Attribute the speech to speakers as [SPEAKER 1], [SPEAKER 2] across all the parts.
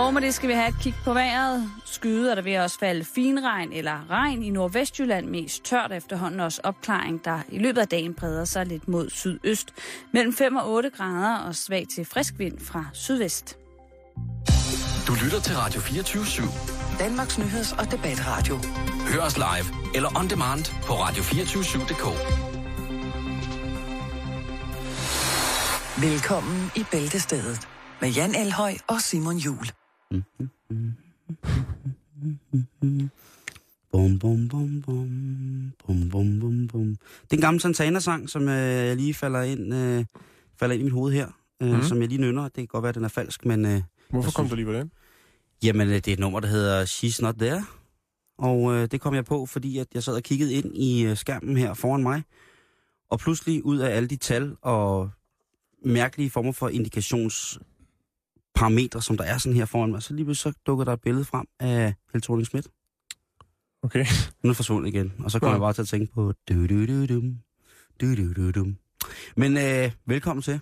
[SPEAKER 1] Og med det skal vi have et kig på vejret. Skyde er der ved også falde finregn eller regn i Nordvestjylland. Mest tørt efterhånden også opklaring, der i løbet af dagen breder sig lidt mod sydøst. Mellem 5 og 8 grader og svag til frisk vind fra sydvest.
[SPEAKER 2] Du lytter til Radio 24 /7.
[SPEAKER 3] Danmarks nyheds- og debatradio.
[SPEAKER 2] Hør os live eller on demand på radio247.dk.
[SPEAKER 3] Velkommen i Bæltestedet med Jan Elhøj og Simon Jul.
[SPEAKER 4] Bum, bum, bum, bum. Bum, bum, bum, bum. Det er en gammel Santana-sang, som øh, jeg lige falder ind, øh, falder ind i mit hoved her. Øh,
[SPEAKER 5] Mhm.
[SPEAKER 4] Som jeg lige nynner. Det kan godt være, at den er falsk, men... Øh,
[SPEAKER 5] Hvorfor kom
[SPEAKER 4] synes-
[SPEAKER 5] du lige på den?
[SPEAKER 4] Jamen, øh, det er et nummer, der hedder She's Not There. Og øh, det kom jeg på, fordi at jeg sad og kiggede ind i øh, skærmen her foran mig. Og pludselig ud af alle de tal og mærkelige former for indikationsparametre, som der er sådan her foran mig, så lige pludselig så dukker der et billede frem af Helle thorning Schmidt.
[SPEAKER 5] Okay.
[SPEAKER 4] Nu er det forsvundet igen, og så kommer jeg bare til at tænke på... Du, du, du, dum, du, du, du, dum. Men øh, velkommen til.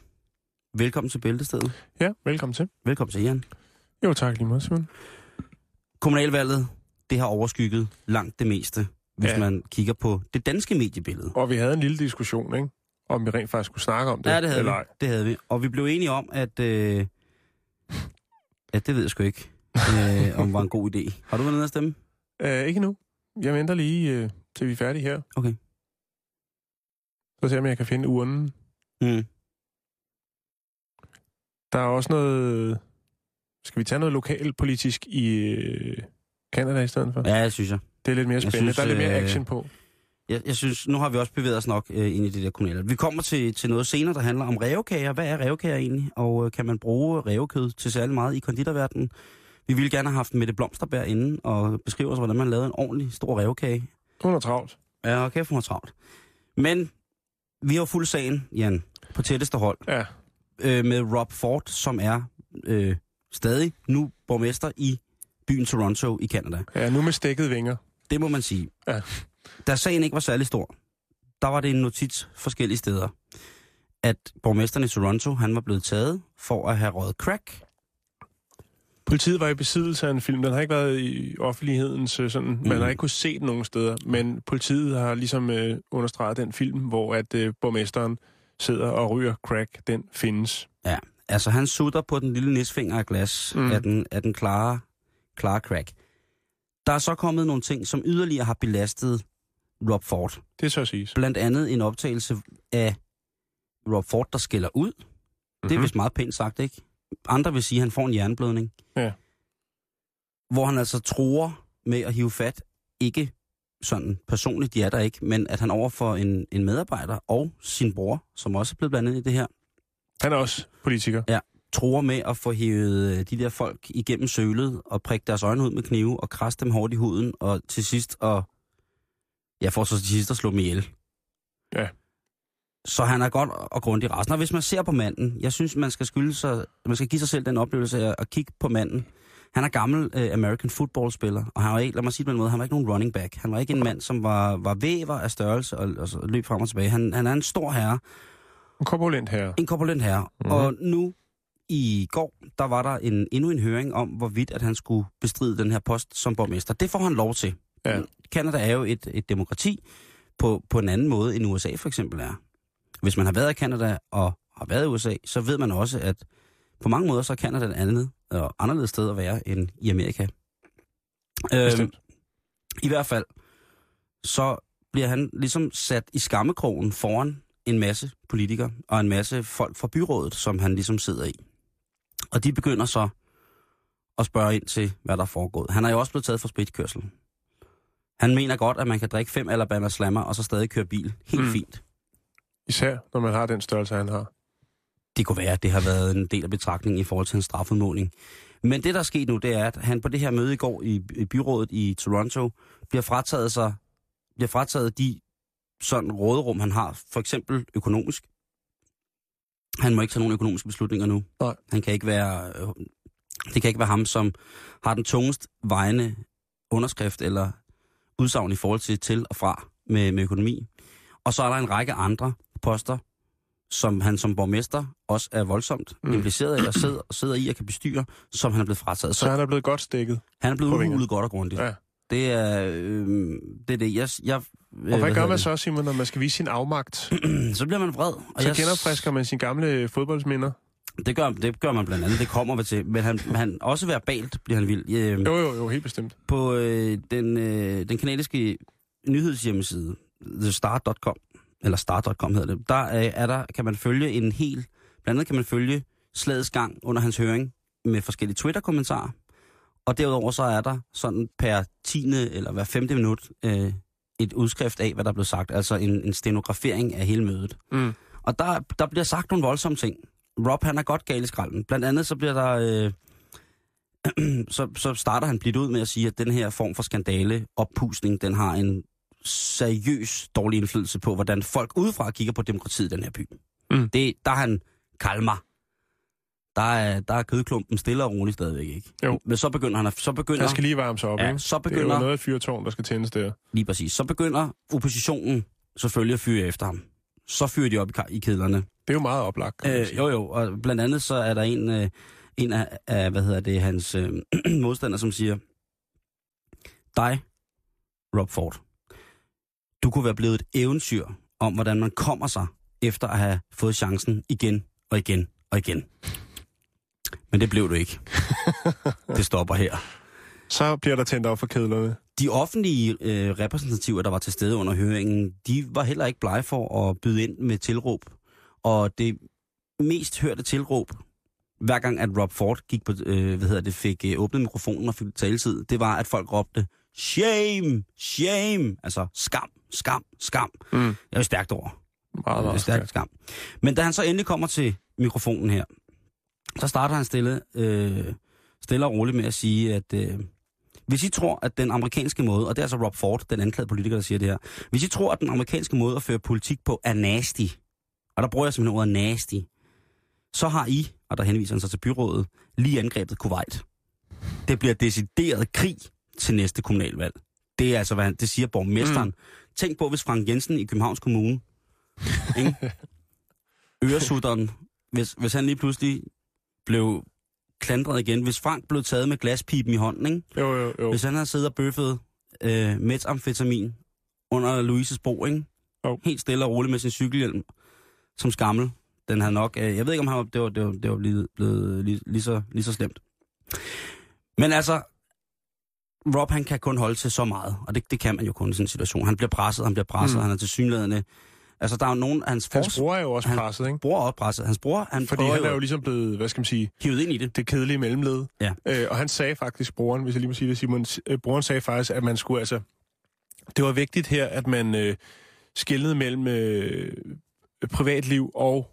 [SPEAKER 4] Velkommen til Bæltestedet.
[SPEAKER 5] Ja, velkommen til.
[SPEAKER 4] Velkommen til, Jan.
[SPEAKER 5] Jo, tak lige meget, Simon.
[SPEAKER 4] Kommunalvalget, det har overskygget langt det meste, hvis
[SPEAKER 5] ja.
[SPEAKER 4] man kigger på det danske mediebillede.
[SPEAKER 5] Og vi havde en lille diskussion, ikke? Om vi rent faktisk skulle snakke om det.
[SPEAKER 4] Ja, det havde,
[SPEAKER 5] eller
[SPEAKER 4] vi.
[SPEAKER 5] ej.
[SPEAKER 4] det havde vi. Og vi blev enige om, at... Øh, ja, det ved jeg sgu ikke, øh, om var en god idé. Har du været nede at stemme?
[SPEAKER 5] Øh, ikke nu. Jeg venter lige, øh, til vi er færdige her.
[SPEAKER 4] Okay.
[SPEAKER 5] Så ser jeg, om jeg kan finde urnen.
[SPEAKER 4] Mm.
[SPEAKER 5] Der er også noget... Skal vi tage noget lokalpolitisk i øh, Canada i stedet for?
[SPEAKER 4] Ja, det synes jeg.
[SPEAKER 5] Det er lidt mere
[SPEAKER 4] Jeg
[SPEAKER 5] spændende.
[SPEAKER 4] synes,
[SPEAKER 5] der er lidt mere
[SPEAKER 4] øh,
[SPEAKER 5] action på.
[SPEAKER 4] Jeg. Jeg synes, nu har vi også bevæget os nok øh, ind i det der kommunale. Vi kommer til, til noget senere, der handler om revkager. Hvad er revkager egentlig? Og øh, kan man bruge revkød til særlig meget i konditorverdenen? Vi ville gerne have haft Mette Blomsterberg inden og beskrive os, hvordan man lavede en ordentlig stor revkage.
[SPEAKER 5] Hun er travlt.
[SPEAKER 4] Ja, okay, for travlt. Men vi har fuld sagen, Jan, på tætteste hold,
[SPEAKER 5] Ja.
[SPEAKER 4] øh, med Rob Ford, som er øh, stadig nu borgmester i byen Toronto i Canada.
[SPEAKER 5] ja, nu med stikket vinger.
[SPEAKER 4] Det må man sige.
[SPEAKER 5] Ja.
[SPEAKER 4] Da sagen ikke var særlig stor, der var det en notits forskellige steder, at borgmesteren i Toronto, han var blevet taget for at have røget crack.
[SPEAKER 5] Politiet var i besiddelse af en film. Den har ikke været i offentlighedens øh, sådan... Man
[SPEAKER 4] Mm.
[SPEAKER 5] har ikke kunnet se den nogen steder. Men politiet har ligesom øh, understreget den film, hvor at øh, borgmesteren sidder og ryger crack. Den findes.
[SPEAKER 4] Ja, altså han sutter på den lille nisfinger af glas
[SPEAKER 5] mm.
[SPEAKER 4] af, den, af den klare, klare crack. Der er så kommet nogle ting, som yderligere har belastet Rob Ford.
[SPEAKER 5] Det så siges.
[SPEAKER 4] Blandt andet en optagelse af Rob Ford, der skiller ud. Mm-hmm. Det er
[SPEAKER 5] Mhm.
[SPEAKER 4] vist meget pænt sagt, ikke? Andre vil sige, at han får en jernblødning.
[SPEAKER 5] Ja.
[SPEAKER 4] Hvor han altså tror med at hive fat, ikke sådan personligt, de er der ikke, men at han overfor en, en medarbejder og sin bror, som også er blevet blandet i det her,
[SPEAKER 5] Han er også politiker.
[SPEAKER 4] tror med at få hævet øh, de der folk igennem sølet og prikke deres øjne ud med knive og krasse dem hårdt i huden og til sidst og ja, for så til sidst at slå dem ihjel.
[SPEAKER 5] Ja.
[SPEAKER 4] Så han er godt og grundigt rasende. Og hvis man ser på manden, jeg synes, man skal skylde sig, man skal give sig selv den oplevelse af at kigge på manden. Han er gammel øh, American football-spiller, og han var ikke, lad mig sige det på en måde, han var ikke nogen running back. Han var ikke en mand, som var, var væver af størrelse og, og løb frem og tilbage. Han, han er en stor herre,
[SPEAKER 5] En korpulent her.
[SPEAKER 4] en korpulent herre.
[SPEAKER 5] Mhm.
[SPEAKER 4] Mm-hmm. Og nu i går, der var der en, endnu en høring om, hvorvidt at han skulle bestride den her post som borgmester. Det får han lov til.
[SPEAKER 5] Ja.
[SPEAKER 4] Canada er jo et, et demokrati på, på en anden måde, end USA for eksempel er. Hvis man har været i Canada og har været i USA, så ved man også, at på mange måder så er Canada et andet og anderledes sted at være end i Amerika. Øhm,
[SPEAKER 5] Bestemt.
[SPEAKER 4] I hvert fald, så bliver han ligesom sat i skammekrogen foran en masse politikere og en masse folk fra byrådet, som han ligesom sidder i. Og de begynder så at spørge ind til, hvad der er foregået. Han er jo også blevet taget for spritkørsel. Han mener godt, at man kan drikke fem Alabama Slammer og så stadig køre bil. Helt
[SPEAKER 5] Mm.
[SPEAKER 4] fint.
[SPEAKER 5] Især når man har den størrelse, han har.
[SPEAKER 4] Det kunne være, at det har været en del af betragtningen i forhold til en strafudmåling. Men det, der er sket nu, det er, at han på det her møde i går i, i byrådet i Toronto bliver frataget, sig, bliver frataget de sådan råderum, han har, for eksempel økonomisk. Han må ikke tage nogen økonomiske beslutninger nu.
[SPEAKER 5] Nej.
[SPEAKER 4] Han kan ikke være, øh, det kan ikke være ham, som har den tungest vejende underskrift eller udsagn i forhold til til og fra med, med økonomi. Og så er der en række andre poster, som han som borgmester også er voldsomt
[SPEAKER 5] Mm.
[SPEAKER 4] impliceret i og sidder, sidder i og kan bestyre, som han er blevet frataget.
[SPEAKER 5] Så han er blevet godt stikket.
[SPEAKER 4] han er blevet udhulet godt og grundigt.
[SPEAKER 5] Ja.
[SPEAKER 4] Det er øh, det, er det. Jeg, jeg, øh,
[SPEAKER 5] Og hvad gør
[SPEAKER 4] hedder
[SPEAKER 5] man så, Simon, når man skal vise sin afmagt?
[SPEAKER 4] Så bliver man vred. Og
[SPEAKER 5] Så
[SPEAKER 4] jeg-
[SPEAKER 5] genopfrisker man sine gamle fodboldsminder?
[SPEAKER 4] Det gør, det gør man blandt andet. Det kommer vi til. Men han, han også verbalt bliver han vild. Øh,
[SPEAKER 5] Jo, jo, jo, helt bestemt.
[SPEAKER 4] på øh, den, øh, den kanadiske nyhedshjemmeside, thestart.com, eller start.com hedder det, der øh, er der, kan man følge en hel, blandt andet kan man følge slagets gang under hans høring med forskellige Twitter-kommentarer. Og derudover så er der sådan per tiende eller hver femte minut øh, et udskrift af, hvad der blev sagt, altså en, en stenografering af hele mødet.
[SPEAKER 5] Mm.
[SPEAKER 4] Og der, der bliver sagt nogle voldsomme ting. Rob, han er godt gal i skralden. Blandt andet så bliver der... Øh, så, så starter han blidt ud med at sige, at den her form for skandale, oppusning, den har en seriøs dårlig indflydelse på, hvordan folk udefra kigger på demokratiet i den her by.
[SPEAKER 5] Mm.
[SPEAKER 4] Det, der er han kalmer. Der er, der er kødklumpen stille og roligt stadigvæk, ikke?
[SPEAKER 5] Jo.
[SPEAKER 4] Men så begynder han at, så begynder,
[SPEAKER 5] Han skal lige varme sig op,
[SPEAKER 4] ja,
[SPEAKER 5] ikke?
[SPEAKER 4] så
[SPEAKER 5] Det er jo
[SPEAKER 4] begynder,
[SPEAKER 5] noget af fyrtårn, der skal tændes der.
[SPEAKER 4] lige præcis, så begynder oppositionen selvfølgelig at fyre efter ham. Så fyrer de op i, kedlerne.
[SPEAKER 5] Det er jo meget oplagt.
[SPEAKER 4] Øh, jo, jo, og blandt andet så er der en, øh, en af, af, hvad hedder det, hans øh, modstandere, som siger, dig, Rob Ford, du kunne være blevet et eventyr om, hvordan man kommer sig efter at have fået chancen igen og igen og igen. Men det blev du ikke. Det stopper her.
[SPEAKER 5] Så bliver der tændt op for kedlerne.
[SPEAKER 4] De offentlige øh, repræsentativer, der var til stede under høringen, de var heller ikke blege for at byde ind med tilråb. Og det mest hørte tilråb, hver gang at Rob Ford gik på, øh, hvad hedder det, fik øh, åbnet mikrofonen og fik taletid, det var, at folk råbte, shame, shame, altså skam, skam, skam.
[SPEAKER 5] Mm.
[SPEAKER 4] Jeg er stærkt over.
[SPEAKER 5] Meget, meget
[SPEAKER 4] stærkt skam. Men da han så endelig kommer til mikrofonen her, så starter han stille, øh, stille og roligt med at sige, at øh, hvis I tror, at den amerikanske måde, og det er altså Rob Ford, den anklagede politiker, der siger det her, hvis I tror, at den amerikanske måde at føre politik på er nasty, og der bruger jeg simpelthen ordet nasty, så har I, og der henviser han sig til byrådet, lige angrebet Kuwait. Det bliver decideret krig til næste kommunalvalg. Det er altså, hvad han, det siger borgmesteren. Mm. Tænk på, hvis Frank Jensen i Københavns Kommune, ikke? øresutteren, hvis, hvis han lige pludselig blev klandret igen, hvis Frank blev taget med glaspipen i hånden, ikke?
[SPEAKER 5] Jo, jo, jo.
[SPEAKER 4] Hvis han havde siddet og bøffet øh, metamfetamin under Louises bro, ikke?
[SPEAKER 5] Jo.
[SPEAKER 4] Helt stille og roligt med sin cykelhjelm som skammel. Den havde nok... Øh, jeg ved ikke, om han var, det var, det var, det var blevet, blevet lige, lige, så, lige så slemt. Men altså, Rob han kan kun holde til så meget, og det, det kan man jo kun i sådan en situation. Han bliver presset, han bliver presset,
[SPEAKER 5] Mm.
[SPEAKER 4] han er til synlædende. Altså, der er jo nogen hans
[SPEAKER 5] Hans
[SPEAKER 4] fors...
[SPEAKER 5] bror er jo også
[SPEAKER 4] Han-
[SPEAKER 5] presset, ikke?
[SPEAKER 4] bror er også presset. Hans bror, han
[SPEAKER 5] Fordi han er jo ligesom blevet, hvad skal man sige,
[SPEAKER 4] hivet ind i det.
[SPEAKER 5] det kedelige mellemled.
[SPEAKER 4] Ja.
[SPEAKER 5] Øh, og han sagde faktisk, broren, hvis jeg lige må sige det, Simon, øh, broren sagde faktisk, at man skulle altså... Det var vigtigt her, at man øh, skældede mellem øh, privatliv og,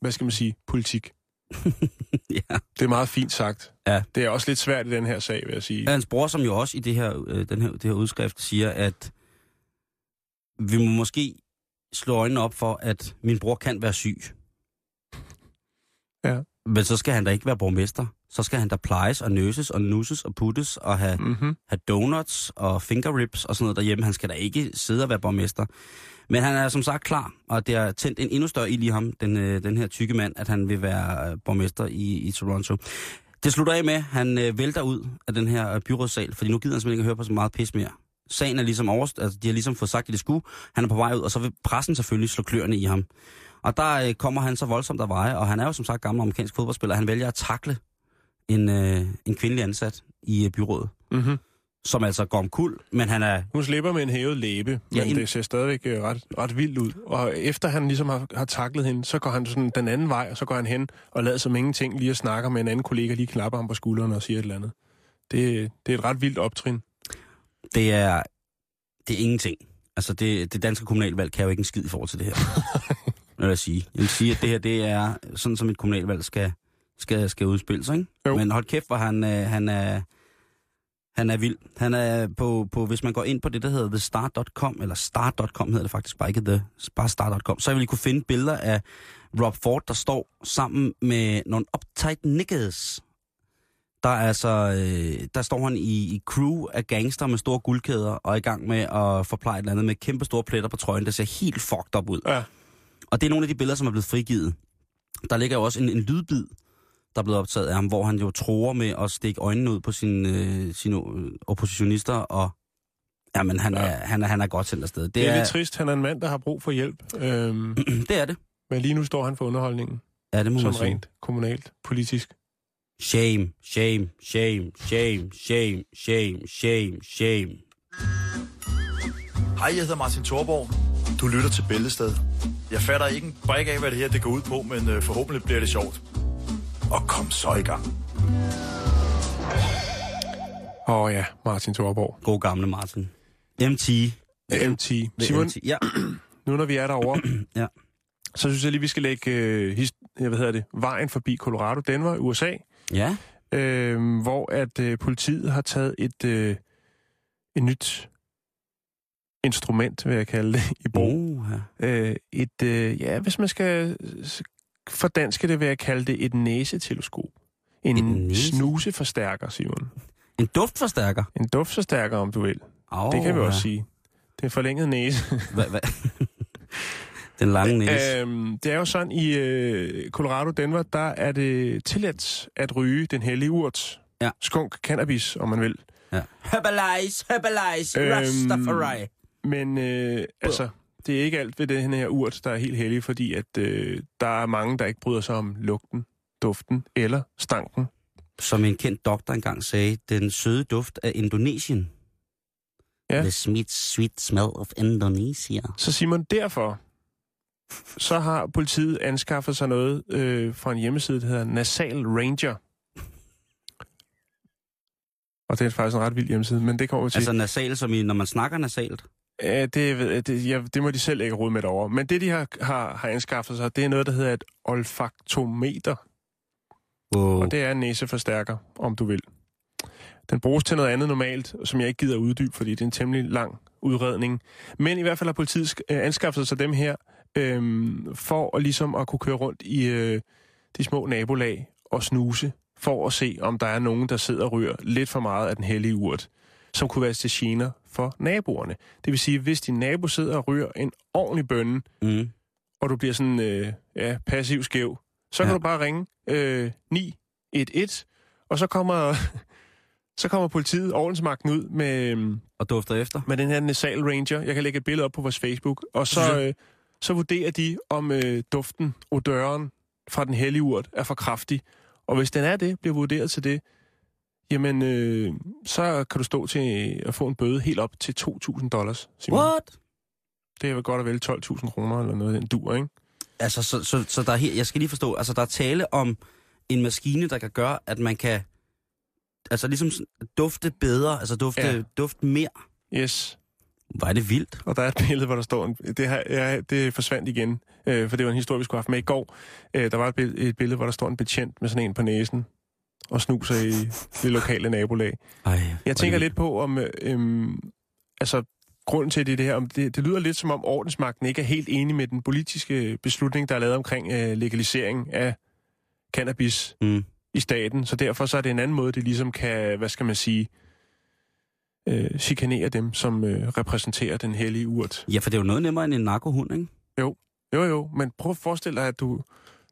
[SPEAKER 5] hvad skal man sige, politik.
[SPEAKER 4] ja.
[SPEAKER 5] Det er meget fint sagt.
[SPEAKER 4] Ja.
[SPEAKER 5] Det er også lidt svært i den her sag, vil jeg sige.
[SPEAKER 4] Hans bror, som jo også i det her, øh, den her, det her udskrift siger, at vi må måske slå øjnene op for, at min bror kan være syg.
[SPEAKER 5] Ja.
[SPEAKER 4] Men så skal han da ikke være borgmester. Så skal han da plejes og nøses og nusses og puttes og have,
[SPEAKER 5] Mm-hmm.
[SPEAKER 4] have donuts og finger ribs og sådan noget derhjemme. Han skal da ikke sidde og være borgmester. Men han er som sagt klar, og det har tændt en endnu større ild i ham, den, øh, den her tykke mand, at han vil være øh, borgmester i, i Toronto. Det slutter af med, at han øh, vælter ud af den her byrådssal, fordi nu gider han simpelthen ikke høre på så meget pis mere. Sagen er ligesom over, altså de har ligesom fået sagt, at det skulle. Han er på vej ud, og så vil pressen selvfølgelig slå kløerne i ham. Og der øh, kommer han så voldsomt af veje, og han er jo som sagt gammel amerikansk fodboldspiller. Han vælger at takle en, øh, en kvindelig ansat i øh, byrådet,
[SPEAKER 5] Mm-hmm.
[SPEAKER 4] som altså går om kul, men han er...
[SPEAKER 5] Hun slipper med en hævet læbe, men
[SPEAKER 4] Ja, en-
[SPEAKER 5] det ser stadigvæk øh, ret, ret vildt ud. Og efter han ligesom har, har taklet hende, så går han sådan den anden vej, og så går han hen og lader som ingenting lige at snakke med en anden kollega, lige klapper ham på skulderen og siger et eller andet. Det, det er et ret vildt optrin.
[SPEAKER 4] Det er, det er ingenting. Altså, det, det danske kommunalvalg kan jo ikke en skid i forhold til det her. vil jeg sige. Jeg vil sige, at det her, det er sådan, som et kommunalvalg skal, skal, skal udspille sig, ikke?
[SPEAKER 5] Jo.
[SPEAKER 4] Men hold kæft, hvor han, øh, han er... Han er vild. Han er på, på, hvis man går ind på det, der hedder thestart.com, eller start.com hedder det faktisk bare ikke the, bare start.com, så vil I kunne finde billeder af Rob Ford, der står sammen med nogle uptight niggas. Der er altså, øh, der står han i, i crew af gangster med store guldkæder og er i gang med at forpleje et eller andet med kæmpe store pletter på trøjen, der ser helt fucked up ud.
[SPEAKER 5] Ja.
[SPEAKER 4] Og det er nogle af de billeder, som er blevet frigivet. Der ligger jo også en, en lydbid, der er blevet optaget af ham, hvor han jo tror med at stikke øjnene ud på sine, øh, sine oppositionister, og jamen, han, ja. er, han, er, han er godt sendt afsted. Det,
[SPEAKER 5] Det er lidt trist. Han er en mand, der har brug for hjælp. Øhm,
[SPEAKER 4] det er det.
[SPEAKER 5] men lige nu står han for underholdningen,
[SPEAKER 4] Ja, det må
[SPEAKER 5] som
[SPEAKER 4] man sige.
[SPEAKER 5] rent kommunalt, politisk.
[SPEAKER 4] Shame, shame, shame, shame, shame, shame, shame, shame.
[SPEAKER 6] Hej, jeg hedder Martin Thorborg. Du lytter til Bæltested. Jeg fatter ikke en brik af, hvad det her det går ud på, men øh, forhåbentlig bliver det sjovt. Og kom så i gang.
[SPEAKER 5] Åh oh, ja, Martin Thorborg.
[SPEAKER 4] God gamle Martin. MT.
[SPEAKER 5] MT. Simon,
[SPEAKER 4] MT. Ja.
[SPEAKER 5] nu når vi er derovre,
[SPEAKER 4] Ja.
[SPEAKER 5] så synes jeg lige, vi skal lægge øh, his, ja, hvad hedder det, vejen forbi Colorado, Denver, USA,
[SPEAKER 4] Ja.
[SPEAKER 5] øh, hvor at øh, politiet har taget et, øh, et nyt instrument, vil jeg kalde det, i brug.
[SPEAKER 4] Uh, ja.
[SPEAKER 5] Øh, et, øh, ja, hvis man skal s- fordanske det, vil jeg kalde det et næseteleskop. En
[SPEAKER 4] Et næse-
[SPEAKER 5] snuseforstærker, Simon.
[SPEAKER 4] En duftforstærker.
[SPEAKER 5] En duftforstærker, om du vil.
[SPEAKER 4] Oh,
[SPEAKER 5] det kan vi også sige. Det er forlænget næse.
[SPEAKER 4] Hva, hva? Den lange næse.
[SPEAKER 5] Øhm, det er jo sådan, i øh, Colorado, Denver, der er det tilladt at ryge den hellige urt.
[SPEAKER 4] Ja.
[SPEAKER 5] Skunk cannabis, om man vil.
[SPEAKER 4] Ja. Herbalize, herbalize,
[SPEAKER 5] Øhm,
[SPEAKER 4] Rastafari.
[SPEAKER 5] Men øh, altså, det er ikke alt ved den her urt, der er helt hellig, fordi at øh, der er mange, der ikke bryder sig om lugten, duften eller stanken.
[SPEAKER 4] Som en kendt doktor engang sagde, den søde duft af Indonesien.
[SPEAKER 5] Ja.
[SPEAKER 4] The sweet, sweet smell of Indonesia.
[SPEAKER 5] Så Simon, derfor så har politiet anskaffet sig noget øh, fra en hjemmeside, der hedder Nasal Ranger. Og det er faktisk en ret vild hjemmeside, men det kommer vi til.
[SPEAKER 4] Altså nasal, som i, når man snakker nasalt.
[SPEAKER 5] Ja, det, ved det, ja, det må de selv ikke rode med derovre. Men det, de har, har, har anskaffet sig, det er noget, der hedder et olfaktometer.
[SPEAKER 4] Wow.
[SPEAKER 5] Og det er en næseforstærker, om du vil. Den bruges til noget andet normalt, som jeg ikke gider uddybe, fordi det er en temmelig lang udredning. Men i hvert fald har politiet øh, anskaffet sig dem her, øhm, for at, ligesom at kunne køre rundt i øh, de små nabolag og snuse, for at se, om der er nogen, der sidder og ryger lidt for meget af den hellige urt, som kunne være til gener for naboerne. Det vil sige, hvis din nabo sidder og ryger en ordentlig bønne,
[SPEAKER 4] Mm.
[SPEAKER 5] og du bliver sådan øh, ja, passiv skæv, så kan
[SPEAKER 4] Ja.
[SPEAKER 5] du bare ringe øh, 911, og så kommer, så kommer politiet, ordensmagten ud med, øhm,
[SPEAKER 4] Og dufter efter.
[SPEAKER 5] med den her Nasal Ranger. Jeg kan lægge et billede op på vores Facebook. Og så, øh, så vurderer de, om øh, duften, odøren fra den hellige urt er for kraftig. Og hvis den er det, bliver vurderet til det, jamen, øh, så kan du stå til at få en bøde helt op til 2.000 dollars. Simon.
[SPEAKER 4] What?
[SPEAKER 5] Det er vel godt og vel 12.000 kroner eller noget, en dur, ikke?
[SPEAKER 4] Altså, så, så, så der er her, jeg skal lige forstå, altså der er tale om en maskine, der kan gøre, at man kan altså ligesom dufte bedre, altså dufte,
[SPEAKER 5] ja.
[SPEAKER 4] dufte mere.
[SPEAKER 5] Yes.
[SPEAKER 4] Er det vildt.
[SPEAKER 5] Og der er et billede, hvor der står... En, det, her, ja, det forsvandt igen, øh, for det var en historie, vi skulle have haft med i går. Øh, der var et billede, et billede, hvor der står en betjent med sådan en på næsen og snuser i det lokale nabolag.
[SPEAKER 4] Ej,
[SPEAKER 5] Jeg
[SPEAKER 4] er
[SPEAKER 5] tænker
[SPEAKER 4] det
[SPEAKER 5] lidt på, om... Øh, altså, grunden til det, det her, om det, det lyder lidt som om ordensmagten ikke er helt enig med den politiske beslutning, der er lavet omkring øh, legalisering af cannabis.
[SPEAKER 4] Mm.
[SPEAKER 5] i staten. Så derfor så er det en anden måde, det ligesom kan, hvad skal man sige, øh, chikanere dem, som øh, repræsenterer den hellige urt.
[SPEAKER 4] Ja, for det er jo noget nemmere end en narkohund, ikke?
[SPEAKER 5] Jo, jo, men prøv at forestille dig, at du,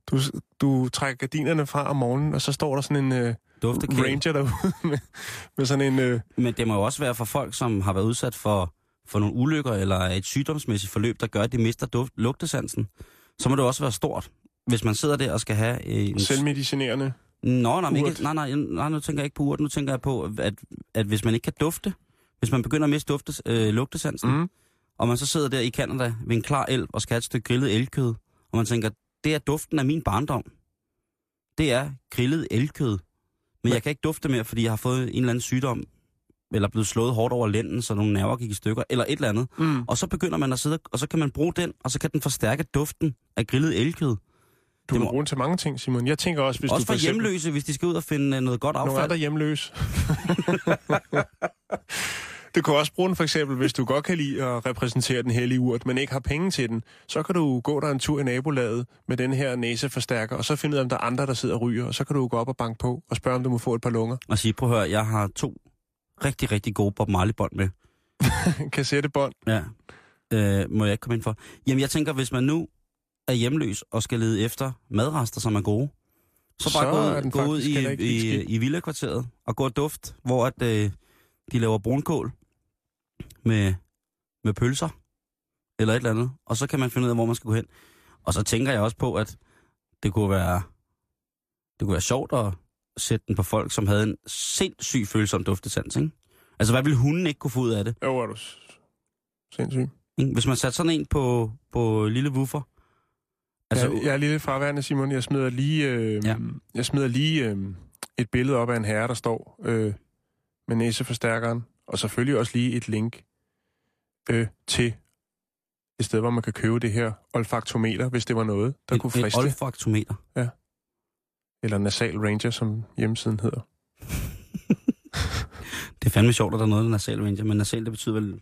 [SPEAKER 5] du, du trækker gardinerne fra om morgenen, og så står der sådan en øh, ranger derude med, med sådan en... Øh,
[SPEAKER 4] Men det må jo også være for folk, som har været udsat for, for nogle ulykker eller et sygdomsmæssigt forløb, der gør, at de mister duft, lugtesansen. Så må det også være stort, hvis man sidder der og skal have øh, en...
[SPEAKER 5] selvmedicinerende.
[SPEAKER 4] Nå, nej, ikke, nej, nej, nej, nu tænker jeg ikke på urt, nu tænker jeg på, at, at hvis man ikke kan dufte, hvis man begynder at miste dufte, øh, lugtesansen, mm. Og man så sidder der i Canada ved en klar elv og skal have et stykke grillet elkød, og man tænker, det er duften af min barndom. Det er grillet elkød. Men jeg kan ikke dufte mere, fordi jeg har fået en eller anden sygdom, eller blevet slået hårdt over lænden, så nogle nerver gik i stykker, eller et eller andet.
[SPEAKER 5] Mm.
[SPEAKER 4] Og så begynder man at sidde, og så kan man bruge den, og så kan den forstærke duften af grillet elkød.
[SPEAKER 5] Du
[SPEAKER 4] Det
[SPEAKER 5] kan
[SPEAKER 4] må-
[SPEAKER 5] bruge den til mange ting, Simon. Jeg tænker også, hvis
[SPEAKER 4] Også
[SPEAKER 5] du
[SPEAKER 4] for
[SPEAKER 5] eksempel-
[SPEAKER 4] hjemløse, hvis de skal ud og finde øh, noget godt
[SPEAKER 5] Nogle
[SPEAKER 4] affald.
[SPEAKER 5] andre hjemløse. du kan også bruge den for eksempel, hvis du godt kan lide at repræsentere den hellige urt, men ikke har penge til den. Så kan du gå der en tur i nabolaget med den her næseforstærker, og så finde ud af, om der er andre, der sidder og ryger, og så kan du gå op og banke på og spørge, om du må få et par lunger.
[SPEAKER 4] og sige, prøv at høre, jeg har to rigtig, rigtig gode Bob Marley-bånd med.
[SPEAKER 5] Kassettebånd.
[SPEAKER 4] Ja. Øh, må jeg ikke komme ind for? Jamen, jeg tænker, hvis man nu er hjemløs og skal lede efter madrester, som er gode, så bare
[SPEAKER 5] Så
[SPEAKER 4] gå, ud- gå ud i, i,
[SPEAKER 5] skidt.
[SPEAKER 4] i villakvarteret og gå og duft, hvor at, øh, de laver brunkål med, med pølser eller et eller andet. Og så kan man finde ud af, hvor man skal gå hen. Og så tænker jeg også på, at det kunne være, det kunne være sjovt at sætte den på folk, som havde en sindssyg følsom duftesans, ikke? Altså, hvad ville hunden ikke kunne få ud af det?
[SPEAKER 5] Jo, er du sindssyg.
[SPEAKER 4] Hvis man satte sådan en på, på lille woofer.
[SPEAKER 5] Altså, jeg, jeg er lidt fraværende, Simon. Jeg smider lige, øh,
[SPEAKER 4] ja.
[SPEAKER 5] jeg smider lige øh, et billede op af en herre, der står øh, med næseforstærkeren. Og selvfølgelig også lige et link øh, til et sted, hvor man kan købe det her olfaktometer, hvis det var noget, der
[SPEAKER 4] et,
[SPEAKER 5] kunne
[SPEAKER 4] et
[SPEAKER 5] friste.
[SPEAKER 4] olfaktometer.
[SPEAKER 5] Eller Nasal Ranger, som hjemmesiden hedder.
[SPEAKER 4] Det er fandme sjovt, at der er noget, er nasal ranger, men nasal, det betyder vel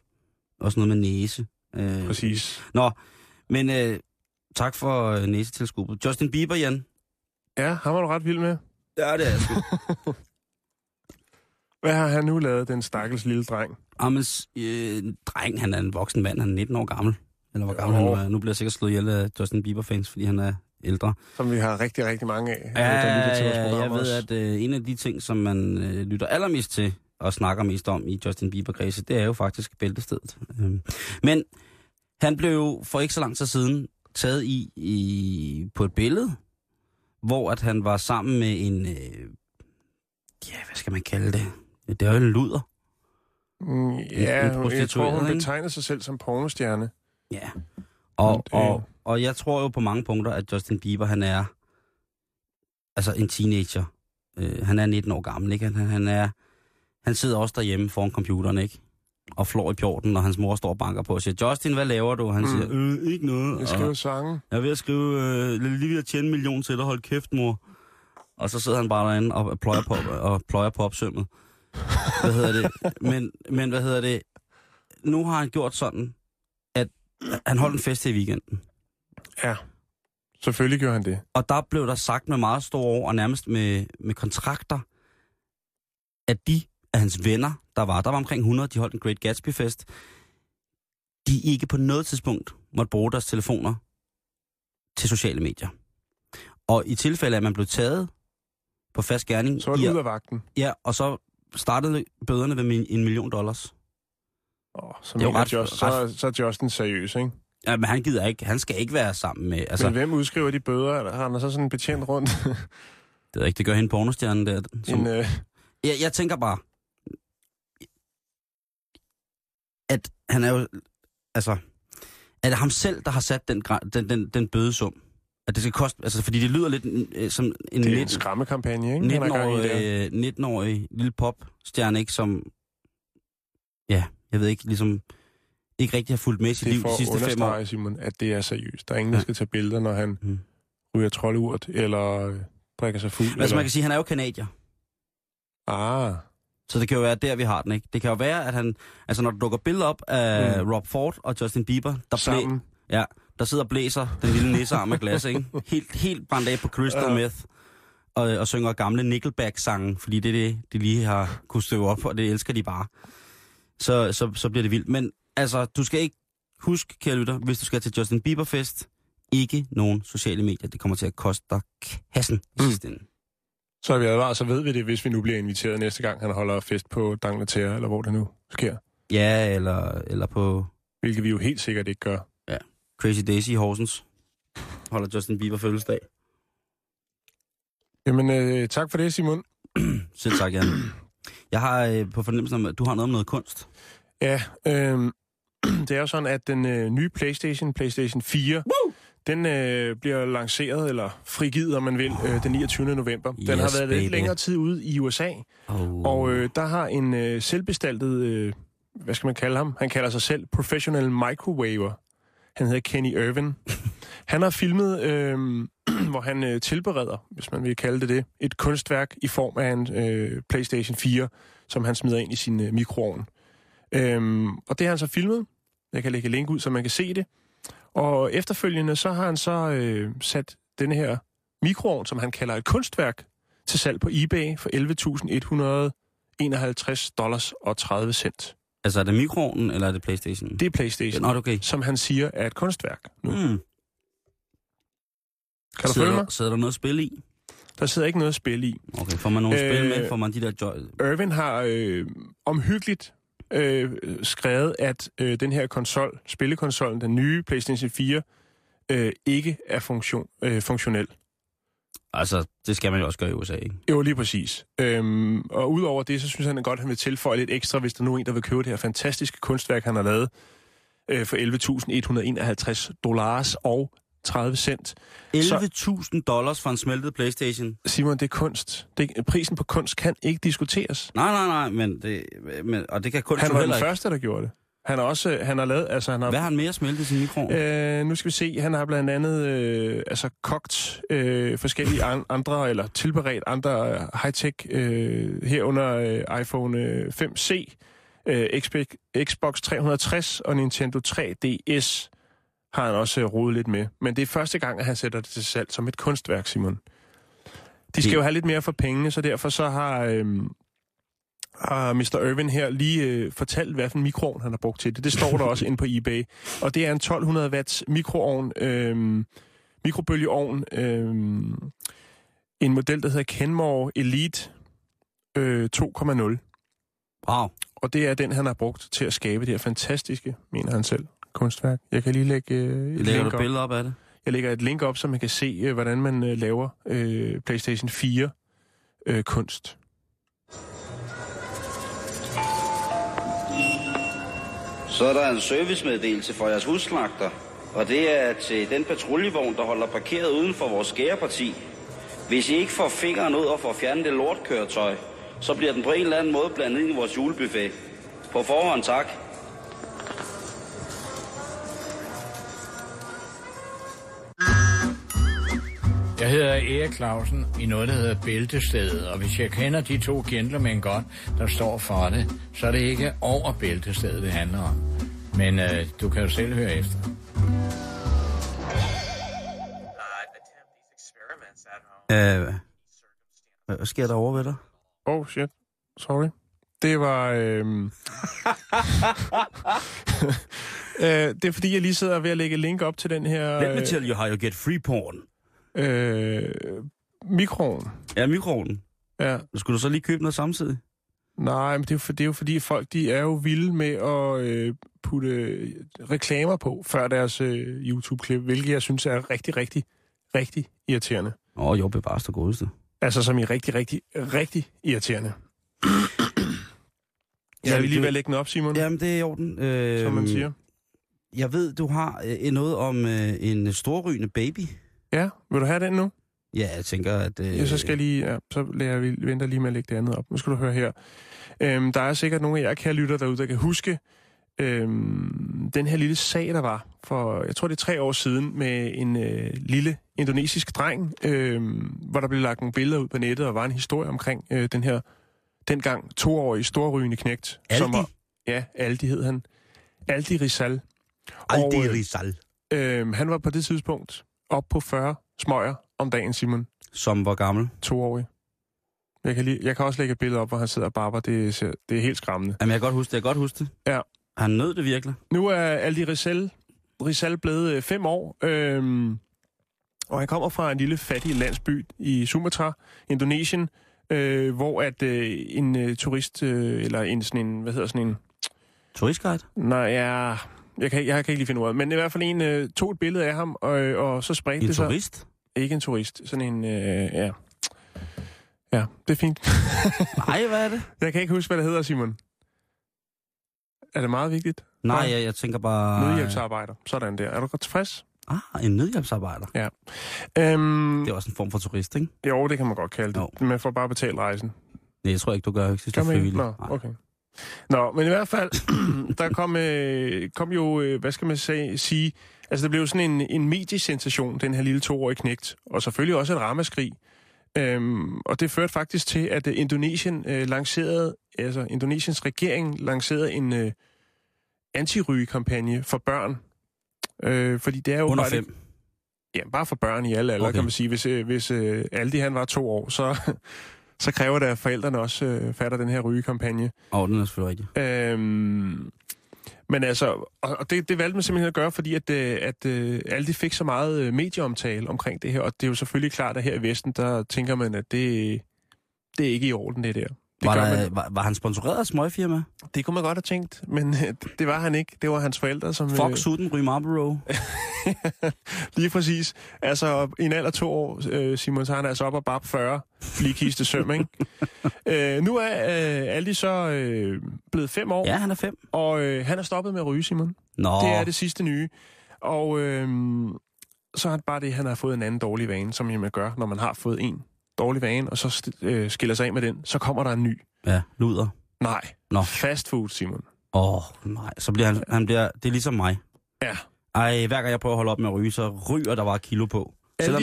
[SPEAKER 4] også noget med næse. Øh,
[SPEAKER 5] Præcis.
[SPEAKER 4] Nå, men øh, tak for øh, næsetilskuddet. Justin Bieber, Jan.
[SPEAKER 5] Ja, ham var du ret vild med.
[SPEAKER 4] Ja, det er sgu.
[SPEAKER 5] Hvad har han nu lavet, den stakkels lille dreng?
[SPEAKER 4] Amels øh, dreng, han er en voksen mand, han er 19 år gammel. Eller hvor gammel han er. Nu bliver jeg sikkert slået ihjel af Justin Bieber-fans, fordi han er ældre.
[SPEAKER 5] Som vi har rigtig, rigtig mange af,
[SPEAKER 4] Ja,
[SPEAKER 5] der lytter til vores program
[SPEAKER 4] jeg ved,
[SPEAKER 5] også.
[SPEAKER 4] at øh, en af de ting, som man øh, lytter allermest til og snakker mest om i Justin Bieber-kredse, det er jo faktisk bæltestedet. Øhm, men han blev jo for ikke så lang tid siden taget i, i på et billede, hvor at han var sammen med en, øh, ja, hvad skal man kalde det? Det er jo en luder.
[SPEAKER 5] Mm,
[SPEAKER 4] en
[SPEAKER 5] ja, jeg tror, hun
[SPEAKER 4] ikke?
[SPEAKER 5] betegner sig selv som pornostjerne.
[SPEAKER 4] Ja. Og,
[SPEAKER 5] det-
[SPEAKER 4] og, og jeg tror jo på mange punkter, at Justin Bieber, han er altså en teenager. Øh, han er 19 år gammel, ikke? Han, han, er, han sidder også derhjemme foran computeren, ikke? Og flår i pjorten, når hans mor står og banker på og siger, Justin, hvad laver du? Han
[SPEAKER 5] Mm.
[SPEAKER 4] siger, øh, ikke noget.
[SPEAKER 5] Jeg skriver
[SPEAKER 4] Og
[SPEAKER 5] sange.
[SPEAKER 4] jeg er ved at skrive, øh, lige ved at tjene en million til dig, hold kæft, mor. Og så sidder han bare derinde og pløjer på, og pløjer på opsømmet. Hvad hedder det? Men, men hvad hedder det? Nu har han gjort sådan, at han holdt en fest i weekenden.
[SPEAKER 5] Ja, selvfølgelig gjorde han det.
[SPEAKER 4] Og der blev der sagt med meget store ord, og nærmest med, med kontrakter, at de af hans venner, der var, der var omkring 100, de holdt en Great Gatsby-fest, de ikke på noget tidspunkt måtte bruge deres telefoner til sociale medier. Og i tilfælde af, at man blev taget på fast gerning,
[SPEAKER 5] Så er du
[SPEAKER 4] at-
[SPEAKER 5] ud af vagten.
[SPEAKER 4] ja, og så startede bøderne ved en million dollars.
[SPEAKER 5] Oh, så,
[SPEAKER 4] Det er ret-
[SPEAKER 5] Just,
[SPEAKER 4] ret-
[SPEAKER 5] så, så er Justin seriøs, ikke?
[SPEAKER 4] Ja, men han gider ikke, han skal ikke være sammen med, altså,
[SPEAKER 5] Men hvem udskriver de bøder? Har han så sådan en betjent rundt?
[SPEAKER 4] det ved jeg ikke, det gør hende pornostjernen der. Som,
[SPEAKER 5] en, øh,
[SPEAKER 4] Jeg, jeg tænker bare, at han er jo, altså, er det ham selv, der har sat den, den, den, den bødesum? At det skal koste, altså, fordi det lyder lidt øh, som en
[SPEAKER 5] det er en
[SPEAKER 4] 19,
[SPEAKER 5] skræmmekampagne, ikke? han er gang i
[SPEAKER 4] 19-årig,
[SPEAKER 5] der.
[SPEAKER 4] øh, 19-årig lille popstjerne, ikke, som, ja, jeg ved ikke, ligesom, ikke rigtig har fulgt med i sit liv de sidste fem år.
[SPEAKER 5] Simon, at det er seriøst. Der er ingen, der
[SPEAKER 4] Ja.
[SPEAKER 5] skal tage billeder, når han
[SPEAKER 4] Mm.
[SPEAKER 5] ryger troldurt, eller øh, drikker sig fuld.
[SPEAKER 4] Altså,
[SPEAKER 5] eller...
[SPEAKER 4] man kan sige, han er jo kanadier.
[SPEAKER 5] Ah,
[SPEAKER 4] Så det kan jo være der, vi har den, ikke? Det kan jo være, at han... Altså, når du dukker billeder op af
[SPEAKER 5] Mm.
[SPEAKER 4] Rob Ford og Justin Bieber, der, blæ,
[SPEAKER 5] sammen.
[SPEAKER 4] ja, der sidder og blæser den lille nissearm af glas, ikke? Helt, helt brændt af på crystal
[SPEAKER 5] Ja.
[SPEAKER 4] meth. Og, og synger gamle Nickelback-sange, fordi det er det, de lige har kunne støve op på, og det elsker de bare. Så, så, så bliver det vildt. Men altså, du skal ikke huske, kære lytter, hvis du skal til Justin Bieber-fest, ikke nogen sociale medier. Det kommer til at koste dig kassen i
[SPEAKER 5] Mm.
[SPEAKER 4] sidste ende.
[SPEAKER 5] Så er vi advaret, så ved vi det, hvis vi nu bliver inviteret næste gang, han holder fest på Dangleterre, eller hvor det nu sker.
[SPEAKER 4] Ja, eller, eller på
[SPEAKER 5] Hvilket vi jo helt sikkert ikke gør.
[SPEAKER 4] Crazy Daisy i Horsens. Holder Justin Bieber fødselsdag.
[SPEAKER 5] Jamen, øh, tak for det, Simon.
[SPEAKER 4] Selv tak, Jan. Jeg har øh, på fornemmelsen at du har noget om noget kunst.
[SPEAKER 5] Ja, øh, det er jo sådan, at den øh, nye PlayStation, PlayStation 4, Woo! den øh, bliver lanceret, eller frigivet, om man vil, øh, den 29. november. Den
[SPEAKER 4] Yes,
[SPEAKER 5] har været lidt
[SPEAKER 4] baby.
[SPEAKER 5] længere tid ude i USA,
[SPEAKER 4] Oh.
[SPEAKER 5] og øh, der har en øh, selvbestaltet, øh, hvad skal man kalde ham? Han kalder sig selv Professional Microwaver. Han hedder Kenny Irvin. Han har filmet, øh, hvor han øh, tilbereder, hvis man vil kalde det det, et kunstværk i form af en øh, PlayStation 4, som han smider ind i sin øh, mikroovn. Øhm, og det har han så filmet. Jeg kan lægge et link ud, så man kan se det. Og efterfølgende så har han så øh, sat denne her mikroovn, som han kalder et kunstværk, til salg på eBay for 11.151 dollars og 30 cent.
[SPEAKER 4] Altså, er det mikroovnen, eller er det Playstation?
[SPEAKER 5] Det er PlayStation,
[SPEAKER 4] Nå, okay.
[SPEAKER 5] som han siger er et kunstværk. Nu.
[SPEAKER 4] Mm.
[SPEAKER 5] Kan du
[SPEAKER 4] sidder,
[SPEAKER 5] følge
[SPEAKER 4] der,
[SPEAKER 5] mig?
[SPEAKER 4] sidder der noget spil i?
[SPEAKER 5] Der sidder ikke noget spil i.
[SPEAKER 4] Okay, får man nogle øh, spil
[SPEAKER 5] Øh,
[SPEAKER 4] med? Får man de der joy...
[SPEAKER 5] Irvin har øh, omhyggeligt øh, skrevet, at øh, den her konsol, spillekonsollen, den nye PlayStation 4, øh, ikke er funktion, øh, funktionel.
[SPEAKER 4] Altså, det skal man jo også gøre i USA, ikke?
[SPEAKER 5] Jo, lige præcis. Øhm, og udover det, så synes han godt, at han vil tilføje lidt ekstra, hvis der nu er en, der vil købe det her fantastiske kunstværk, han har lavet øh, for 11.151 dollars og 30 cent.
[SPEAKER 4] 11.000 dollars for en smeltet Playstation.
[SPEAKER 5] Simon, det er kunst. Det, prisen på kunst kan ikke diskuteres.
[SPEAKER 4] Nej, nej, nej, men det, men, og det kan kun
[SPEAKER 5] Han var den
[SPEAKER 4] ikke.
[SPEAKER 5] første, der gjorde det. Han har også, han har lavet, altså han har...
[SPEAKER 4] Hvad har han mere smeltet sin mikro?
[SPEAKER 5] Øh, nu skal vi se, han har blandt andet øh, altså kogt øh, forskellige an, andre, eller tilberedt andre øh, high-tech øh, herunder øh, iPhone øh, 5C, øh, Xbox, Xbox 360 og Nintendo 3DS har han også øh, rodet lidt med. Men det er første gang, at han sætter det til salg som et kunstværk, Simon. De skal
[SPEAKER 4] Det-
[SPEAKER 5] jo have lidt mere for pengene, så derfor så har... Øh, har Mr. Irvin her lige øh, fortalt, hvad for en mikroovn han har brugt til det. Det står der også inde på eBay. Og det er en 1200 watts mikroovn, øh, mikrobølgeovn, øh, en model, der hedder Kenmore Elite øh, 2.0.
[SPEAKER 4] Wow.
[SPEAKER 5] Og det er den, han har brugt til at skabe det her fantastiske, mener han selv, kunstværk. Jeg kan lige lægge øh, et
[SPEAKER 4] Lægger
[SPEAKER 5] link op.
[SPEAKER 4] billeder op af det?
[SPEAKER 5] Jeg lægger et link op, så man kan se, øh, hvordan man øh, laver øh, PlayStation 4 øh, kunst.
[SPEAKER 7] Så er der en servicemeddelelse for jeres husslagter, og det er til øh, den patruljevogn, der holder parkeret uden for vores skæreparti. Hvis I ikke får fingeren ud og får fjernet det lortkøretøj, så bliver den på en eller anden måde blandet ind i vores julebuffet. På forhånd tak.
[SPEAKER 8] Jeg hedder Erik Clausen i noget, der hedder Bæltestedet, og hvis jeg kender de to gentlemen godt, der står for det, så er det ikke over Bæltestedet, det handler om. Men øh, du kan jo selv høre efter.
[SPEAKER 4] Øh, hvad, sker der over ved dig?
[SPEAKER 5] Oh shit, sorry. Det var... øhm, øh, det er fordi, jeg lige sidder ved at lægge link op til den her
[SPEAKER 4] Let me tell you how you get free porn.
[SPEAKER 5] Øh, mikroen.
[SPEAKER 4] Ja, mikroovnen.
[SPEAKER 5] Ja.
[SPEAKER 4] Skulle du så lige købe noget samtidig?
[SPEAKER 5] Nej, men det er, jo for, det er jo fordi, folk de er jo vilde med at øh, putte reklamer på før deres øh, YouTube-klip, hvilket jeg synes er rigtig, rigtig, rigtig irriterende.
[SPEAKER 4] Åh, oh, jo, bevares det godeste.
[SPEAKER 5] Altså som i rigtig, rigtig, rigtig irriterende. Jeg
[SPEAKER 4] Jamen,
[SPEAKER 5] vil lige ved at lægge den op, Simon,
[SPEAKER 4] Jamen, det er i orden. Øh,
[SPEAKER 5] som man siger.
[SPEAKER 4] Jeg ved, du har øh, noget om øh, en storrygende baby.
[SPEAKER 5] Ja, vil du have den nu?
[SPEAKER 4] Ja, jeg tænker, at... Øh,
[SPEAKER 5] Ja, så skal jeg lige, ja, så lader jeg, vi venter lige med at lægge det andet op. Nu skal du høre her. Øhm, der er sikkert nogle af jer kære lytter derude, der kan huske øhm, den her lille sag, der var for, jeg tror det er tre år siden, med en øh, lille indonesisk dreng, øhm, hvor der blev lagt nogle billeder ud på nettet, og var en historie omkring øh, den her dengang toårige storrygende knægt.
[SPEAKER 4] Aldi?
[SPEAKER 5] Som var, ja, Aldi hed han. Aldi Rizal.
[SPEAKER 4] Aldi
[SPEAKER 5] og, øh,
[SPEAKER 4] Rizal.
[SPEAKER 5] Øhm, han var på det tidspunkt op på 40 smøger om dagen, Simon
[SPEAKER 4] Som var gammel.
[SPEAKER 5] toårig. Jeg kan, lige, jeg kan også lægge et billede op, hvor han sidder og barber. Det, ser, det er helt skræmmende.
[SPEAKER 4] Jamen, jeg kan godt huske det. Jeg kan godt huske det.
[SPEAKER 5] Ja.
[SPEAKER 4] Han nød det virkelig.
[SPEAKER 5] Nu er Aldi Rizal, Rizal blevet øh, fem år, øhm, og han kommer fra en lille fattig landsby i Sumatra, Indonesien, øh, hvor at øh, en øh, turist, øh, eller en sådan en, hvad hedder sådan en,
[SPEAKER 4] Turistguide?
[SPEAKER 5] nej, ja, jeg kan, jeg kan ikke lige finde ordet, men i hvert fald en øh, tog et billede af ham, og, og så spredte
[SPEAKER 4] En
[SPEAKER 5] det sig.
[SPEAKER 4] turist?
[SPEAKER 5] Ikke en turist, sådan en, øh, ja. Ja, det er fint.
[SPEAKER 4] Nej, hvad er det?
[SPEAKER 5] Jeg kan ikke huske, hvad det hedder, Simon. Er det meget vigtigt?
[SPEAKER 4] Nej, jeg, jeg tænker bare...
[SPEAKER 5] Nødhjælpsarbejder. Sådan der. Er du godt tilfreds?
[SPEAKER 4] Ah, en nødhjælpsarbejder.
[SPEAKER 5] Øhm,
[SPEAKER 4] Det er også en form for turist, ikke?
[SPEAKER 5] jo, det kan man godt kalde det.
[SPEAKER 4] Jo.
[SPEAKER 5] Man får bare betalt rejsen.
[SPEAKER 4] Nej, jeg tror ikke, du gør. Jeg synes, det er frivilligt.
[SPEAKER 5] Nå,
[SPEAKER 4] Nej.
[SPEAKER 5] okay. Nå, men i hvert fald, der kom, øh, kom jo, øh, hvad skal man sige, altså det blev sådan en, en mediesensation, den her lille toårige knægt, og selvfølgelig også et ramaskrig. Øhm, og det førte faktisk til, at øh, Indonesien øh, lancerede, altså Indonesiens regering lancerede en øh, antirygekampagne for børn. Øh, fordi det er jo
[SPEAKER 4] Under
[SPEAKER 5] bare
[SPEAKER 4] fem.
[SPEAKER 5] Ja, bare for børn i alle aldre,
[SPEAKER 4] okay.
[SPEAKER 5] kan man sige. Hvis, øh, hvis øh, Aldi han var to år, så, så kræver det, at forældrene også øh, fatter den her rygekampagne.
[SPEAKER 4] Oh, den er selvfølgelig rigtig.
[SPEAKER 5] Øhm, Men altså, og, og det, det valgte man simpelthen at gøre, fordi at, øh, at øh, alle de fik så meget øh, medieomtale omkring det her, og det er jo selvfølgelig klart, at her i Vesten, der tænker man, at det, det er ikke i orden, det der. Det,
[SPEAKER 4] Var, der, var, var han sponsoreret af smøgfirma?
[SPEAKER 5] det kunne man godt have tænkt, men øh, det var han ikke. Det var hans forældre, som... øh,
[SPEAKER 4] Fox Suden, Ry Marlboro.
[SPEAKER 5] Lige præcis. Altså, i en alder to år, øh, Simon, så er han altså op og bare 40 flikiste søm, ikke? øh, nu er øh, Aldi så øh, blevet fem år,
[SPEAKER 4] Ja, han er fem.
[SPEAKER 5] og øh, han er stoppet med at ryge, Simon.
[SPEAKER 4] Nå,
[SPEAKER 5] Det er det sidste nye. Og øh, så er det bare det, han har fået en anden dårlig vane, som man gør, når man har fået en dårlig vane, og så øh, skiller sig af med den, så kommer der en ny.
[SPEAKER 4] ja, luder.
[SPEAKER 5] Nej,
[SPEAKER 4] Nå.
[SPEAKER 5] fast food, Simon.
[SPEAKER 4] Åh, oh, nej. Så bliver han, han bliver, det er ligesom mig.
[SPEAKER 5] Ja.
[SPEAKER 4] Ej, hver gang jeg prøver at holde op med at ryge, så ryger der bare kilo på. Selvom,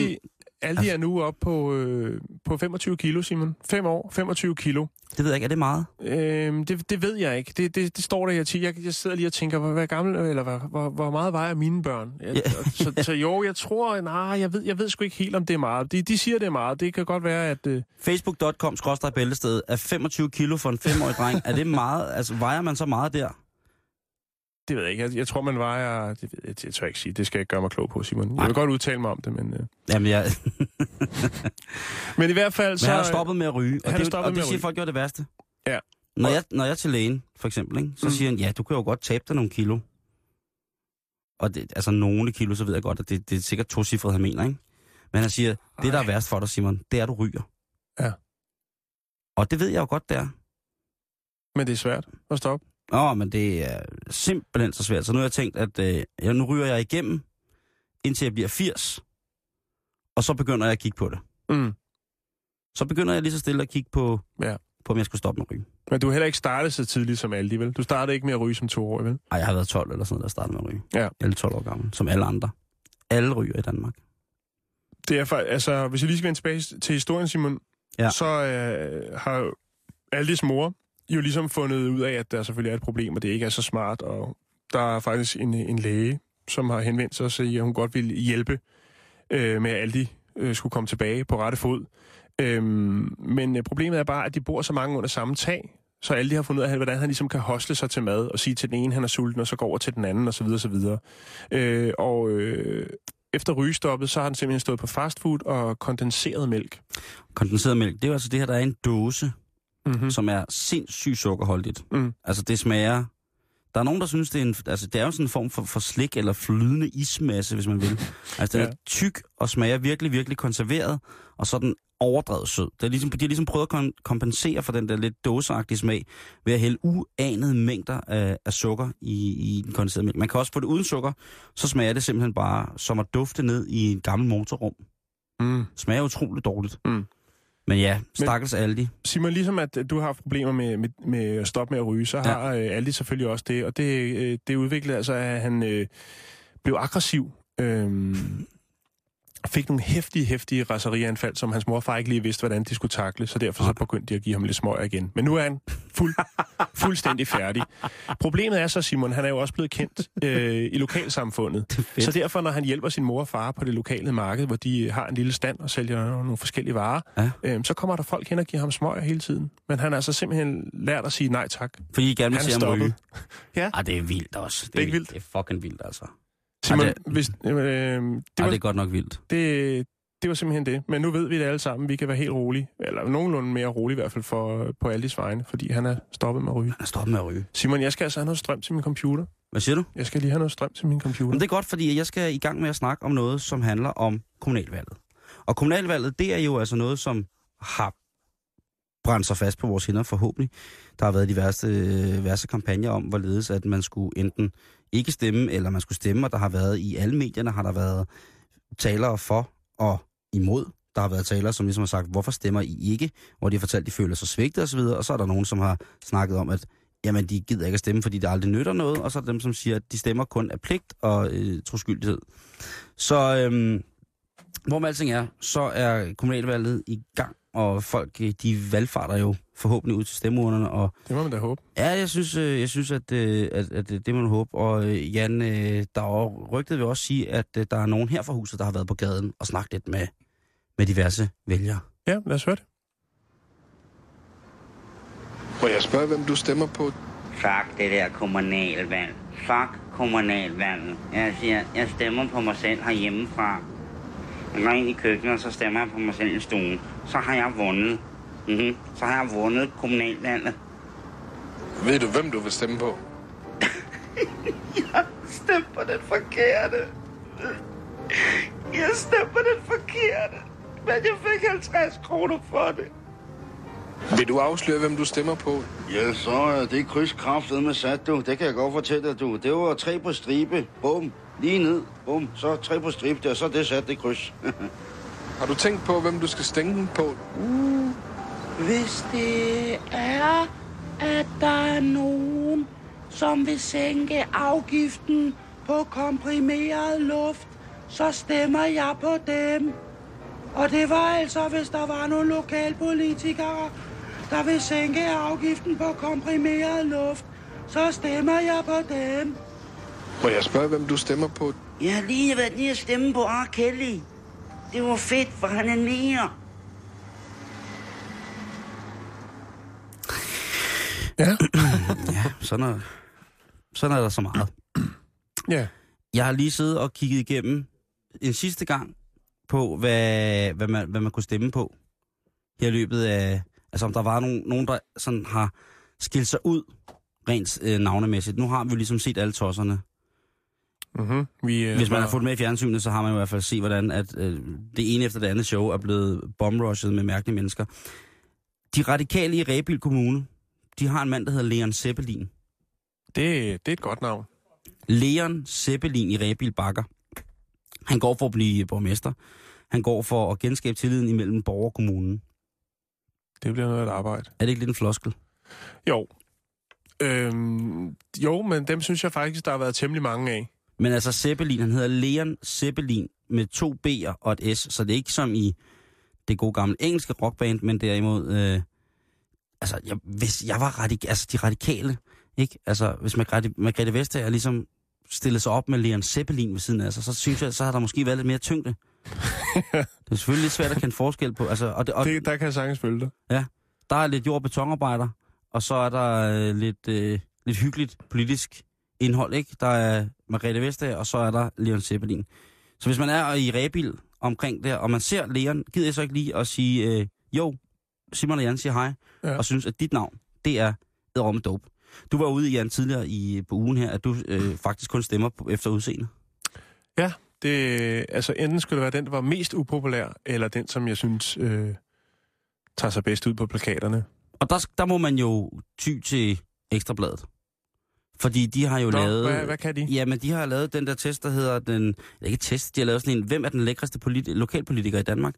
[SPEAKER 5] Aldi, Aldi er nu oppe på, øh, på 25 kilo, Simon. 5 år, 25 kilo.
[SPEAKER 4] det ved jeg ikke, er det meget?
[SPEAKER 5] Øhm, det, det ved jeg ikke. Det, det, det står der her til. Jeg, jeg sidder lige og tænker, hvor, hvor gammel, eller hvor, hvor, hvor meget vejer mine børn? Jeg,
[SPEAKER 4] Ja.
[SPEAKER 5] så, så jo, jeg tror, nej, jeg ved, jeg ved sgu ikke helt, om det er meget. De, de siger, det er meget. Det kan godt være, at... Øh,
[SPEAKER 4] Facebook.com bæltested er 25 kilo for en femårig dreng. Er det meget? Altså, vejer man så meget der?
[SPEAKER 5] Det ved jeg ikke. Jeg, jeg tror, man vejer... Det, ved jeg, det tør jeg ikke sige. Det skal jeg ikke gøre mig klog på, Simon. Jeg vil godt udtale mig om det, men... Øh.
[SPEAKER 4] Jamen, jeg,
[SPEAKER 5] Men i hvert fald
[SPEAKER 4] men
[SPEAKER 5] så...
[SPEAKER 4] han har stoppet med at ryge. Og
[SPEAKER 5] han
[SPEAKER 4] det, og
[SPEAKER 5] med
[SPEAKER 4] det siger
[SPEAKER 5] ryge.
[SPEAKER 4] folk jo det værste.
[SPEAKER 5] Ja.
[SPEAKER 4] Når jeg, når jeg er til lægen, for eksempel, ikke, så
[SPEAKER 5] Mm.
[SPEAKER 4] siger han, ja, du kan jo godt tabe dig nogle kilo. Og det, altså nogle kilo, så ved jeg godt, at det, det er sikkert to cifre, han mener, ikke? Men han siger, det der er værst for dig, Simon, det er, at du ryger.
[SPEAKER 5] Ja.
[SPEAKER 4] Og det ved jeg jo godt, der.
[SPEAKER 5] Men det er svært at stoppe.
[SPEAKER 4] Åh, men det er simpelthen så svært. Så nu har jeg tænkt, at øh, ja, nu ryger jeg igennem, indtil jeg bliver 80. Og så begynder jeg at kigge på det.
[SPEAKER 5] Mm.
[SPEAKER 4] Så begynder jeg lige så stille at kigge på,
[SPEAKER 5] Ja.
[SPEAKER 4] på om jeg skulle stoppe med at ryge.
[SPEAKER 5] Men du har heller ikke startet så tidligt som Aldi, vel? Du startede ikke med at ryge som to år, vel?
[SPEAKER 4] Ej, jeg har været 12 eller sådan noget, der startede med at ryge.
[SPEAKER 5] Ja.
[SPEAKER 4] Jeg er 12 år gammel, som alle andre. Alle ryger i Danmark.
[SPEAKER 5] Det er faktisk, altså, hvis jeg lige skal vende tilbage til historien, Simon,
[SPEAKER 4] Ja.
[SPEAKER 5] så øh, har Aldis mor jo ligesom fundet ud af, at der selvfølgelig er et problem, og det ikke er så smart, og der er faktisk en, en læge, som har henvendt sig og siger, at hun godt vil hjælpe øh, med, at Aldi øh, skulle komme tilbage på rette fod. Øhm, men øh, problemet er bare, at de bor så mange under samme tag, så Aldi har fundet ud af, hvordan han ligesom kan hostle sig til mad, og sige til den ene, han er sulten, og så går over til den anden, osv. osv. Øh, og øh, efter rygestoppet, så har han simpelthen stået på fastfood og kondenseret mælk.
[SPEAKER 4] Kondenseret mælk, det er jo altså det her, der er en dåse,
[SPEAKER 5] Mm-hmm.
[SPEAKER 4] mm. som er sindssygt sukkerholdigt.
[SPEAKER 5] Mm.
[SPEAKER 4] Altså det smager... Der er nogen, der synes, det er en, altså, det er jo sådan en form for, for slik eller flydende ismasse, hvis man vil. Altså den
[SPEAKER 5] Ja.
[SPEAKER 4] er tyk og smager virkelig, virkelig konserveret, og så den overdrevet sød. Det er ligesom, de har ligesom prøvet at kompensere for den der lidt dåseagtige smag ved at hælde uanede mængder af, af sukker i, i den kondenserede mælk. Man kan også få det uden sukker, så smager det simpelthen bare som at dufte ned i en gammel motorrum.
[SPEAKER 5] Mm.
[SPEAKER 4] Smager utroligt dårligt.
[SPEAKER 5] Mm.
[SPEAKER 4] Men ja, stakkels Aldi.
[SPEAKER 5] Simon, ligesom at du har haft problemer med, med, med at stoppe med at ryge, så har ja. øh, Aldi selvfølgelig også det. Og det, øh, det udviklede altså, at han øh, blev aggressiv. Øh, fik nogle hæftige, hæftige raserianfald, som hans mor og far ikke lige vidste, hvordan de skulle takle, så derfor så begyndte de at give ham lidt smøger igen. Men nu er han fuld, fuldstændig færdig. Problemet er så, Simon, han er jo også blevet kendt øh, i lokalsamfundet. Så derfor, når han hjælper sin mor og far på det lokale marked, hvor de har en lille stand og sælger nogle forskellige varer,
[SPEAKER 4] Ja.
[SPEAKER 5] øh, så kommer der folk hen og giver ham smøger hele tiden. Men han har altså simpelthen lært at sige nej tak.
[SPEAKER 4] Fordi I gerne vil se ham ryge.
[SPEAKER 5] Ja.
[SPEAKER 4] Ej, det er vildt også. Det
[SPEAKER 5] er ikke vildt?
[SPEAKER 4] Det er fucking vildt, altså.
[SPEAKER 5] Simon, det, hvis, øh, det,
[SPEAKER 4] Det,
[SPEAKER 5] var,
[SPEAKER 4] det er godt nok vildt.
[SPEAKER 5] det, det var simpelthen det. Men nu ved vi det alle sammen. Vi kan være helt rolige. Eller nogenlunde mere rolige i hvert fald for, på Aldis vegne, fordi han er stoppet med at ryge.
[SPEAKER 4] Han er stoppet med at ryge.
[SPEAKER 5] Simon, jeg skal altså have noget strøm til min computer.
[SPEAKER 4] Hvad siger du?
[SPEAKER 5] Jeg skal lige have noget strøm til min computer.
[SPEAKER 4] Men det er godt, fordi jeg skal i gang med at snakke om noget, som handler om kommunalvalget. Og kommunalvalget, det er jo altså noget, som har brændt sig fast på vores hænder forhåbentlig. Der har været diverse, værste kampagner om, hvorledes at man skulle enten ikke stemme, eller man skulle stemme, og der har været i alle medierne, har der været talere for og imod. Der har været talere, som ligesom har sagt, hvorfor stemmer I ikke? Hvor de har fortalt, at de føler sig svigtet osv. Og så er der nogen, som har snakket om, at jamen, de gider ikke at stemme, fordi det aldrig nytter noget. Og så er der dem, som siger, at de stemmer kun af pligt og øh, troskyldighed. Så øhm, hvor med alting er, så er kommunalvalget i gang, og folk øh, de valgfarter jo forhåbentlig ud til stemmeurnerne, og
[SPEAKER 5] Det må man da håbe.
[SPEAKER 4] Ja, jeg synes, øh, jeg synes at, øh, at, at det det må man håbe. Og Jan, der er rygtet vil også sige, at der er nogen her fra huset, der har været på gaden og snakket lidt med, med diverse vælgere.
[SPEAKER 5] Ja, lad os høre det.
[SPEAKER 9] Må jeg spørge, hvem du stemmer på?
[SPEAKER 7] Fuck det der kommunalvalg. fuck kommunalvalget. Jeg siger, jeg stemmer på mig selv herhjemmefra. Jeg går ind i køkkenet, og så stemmer jeg på mig selv i stuen. Så har jeg vundet. Mm-hmm. Så har jeg vundet kommunalvalget.
[SPEAKER 9] Ved du, hvem du vil stemme på?
[SPEAKER 7] Jeg stemte på den forkerte. Jeg stemte på den forkerte. Men jeg fik 50 kroner for det.
[SPEAKER 9] Vil du afsløre, hvem du stemmer på?
[SPEAKER 7] Ja, så er det krydskraftet med sat, du. Det kan jeg godt fortælle dig, du. Det var tre på stribe. Bum. Lige ned. Bum. Så tre på stribe der. Så er det sat, det kryds.
[SPEAKER 9] Har du tænkt på, hvem du skal stemme på?
[SPEAKER 7] Hvis det er, at der er nogen, som vil sænke afgiften på komprimeret luft, så stemmer jeg på dem. Og det var altså, hvis der var nogle lokalpolitikere, der vil sænke afgiften på komprimeret luft, så stemmer jeg på dem.
[SPEAKER 9] Må jeg spørge, hvem du stemmer på?
[SPEAKER 7] Jeg har lige været lige at stemme på R. Kelly. Det var fedt, for han er nære.
[SPEAKER 5] Ja.
[SPEAKER 4] Ja, sådan er, sådan er der så meget.
[SPEAKER 5] Ja.
[SPEAKER 4] Jeg har lige siddet og kigget igennem en sidste gang på, hvad, hvad, man, hvad man kunne stemme på. Her i løbet af... Altså om der var nogen, nogen der sådan har skilt sig ud rent øh, navnemæssigt. Nu har vi jo ligesom set alle tosserne.
[SPEAKER 5] Mm-hmm. Vi, øh,
[SPEAKER 4] Hvis man har fulgt med i fjernsynet, så har man i hvert fald set, hvordan at, øh, det ene efter det andet show er blevet bomrushet med mærkelige mennesker. De radikale i Rebild Kommune, de har en mand, der hedder Leon Zeppelin.
[SPEAKER 5] Det, det er et godt navn.
[SPEAKER 4] Leon Zeppelin i Rebild Bakker. Han går for at blive borgmester. Han går for at genskabe tilliden imellem borger og kommunen.
[SPEAKER 5] Det bliver noget af et arbejde.
[SPEAKER 4] Er det ikke lidt en floskel?
[SPEAKER 5] Jo. Øhm, jo, men dem synes jeg faktisk, der har været temmelig mange af.
[SPEAKER 4] Men altså Zeppelin, han hedder Leon Zeppelin med to B'er og et S, så det er ikke som i det gode gamle engelske rockband, men derimod, øh, altså jeg, hvis jeg var radik- altså de radikale, ikke? Altså hvis Margrethe, Margrethe Vestager ligesom stillede sig op med Leon Zeppelin ved siden af sig, så synes jeg, så har der måske været lidt mere tyngde. det er selvfølgelig lidt svært at kende forskel på, altså, og, det, og
[SPEAKER 5] Det, der kan jeg sagtens følge dig.
[SPEAKER 4] der er lidt jord- og betonarbejder, og så er der øh, lidt, øh, lidt hyggeligt politisk indhold, ikke? Der er Margrethe Vestager, og så er der Leon Zeppelin. Så hvis man er i Rebil omkring der, og man ser Leon, gider jeg så ikke lige at sige, øh, jo, Simon og Jan siger hej,
[SPEAKER 5] Ja.
[SPEAKER 4] og synes, at dit navn, det er Edrom Dope. Du var ude, Jan, tidligere i, på ugen her, at du øh, faktisk kun stemmer på, efter udseende.
[SPEAKER 5] Ja, det, altså enten skulle det være den, der var mest upopulær, eller den, som jeg synes øh, tager sig bedst ud på plakaterne.
[SPEAKER 4] Og der, der må man jo ty til Ekstrabladet. Fordi de har jo
[SPEAKER 5] Nå,
[SPEAKER 4] lavet...
[SPEAKER 5] hvad, hvad kan de?
[SPEAKER 4] Jamen, de har lavet den der test, der hedder den... Ikke test, de har lavet sådan en, hvem er den lækreste politi- lokalpolitiker i Danmark?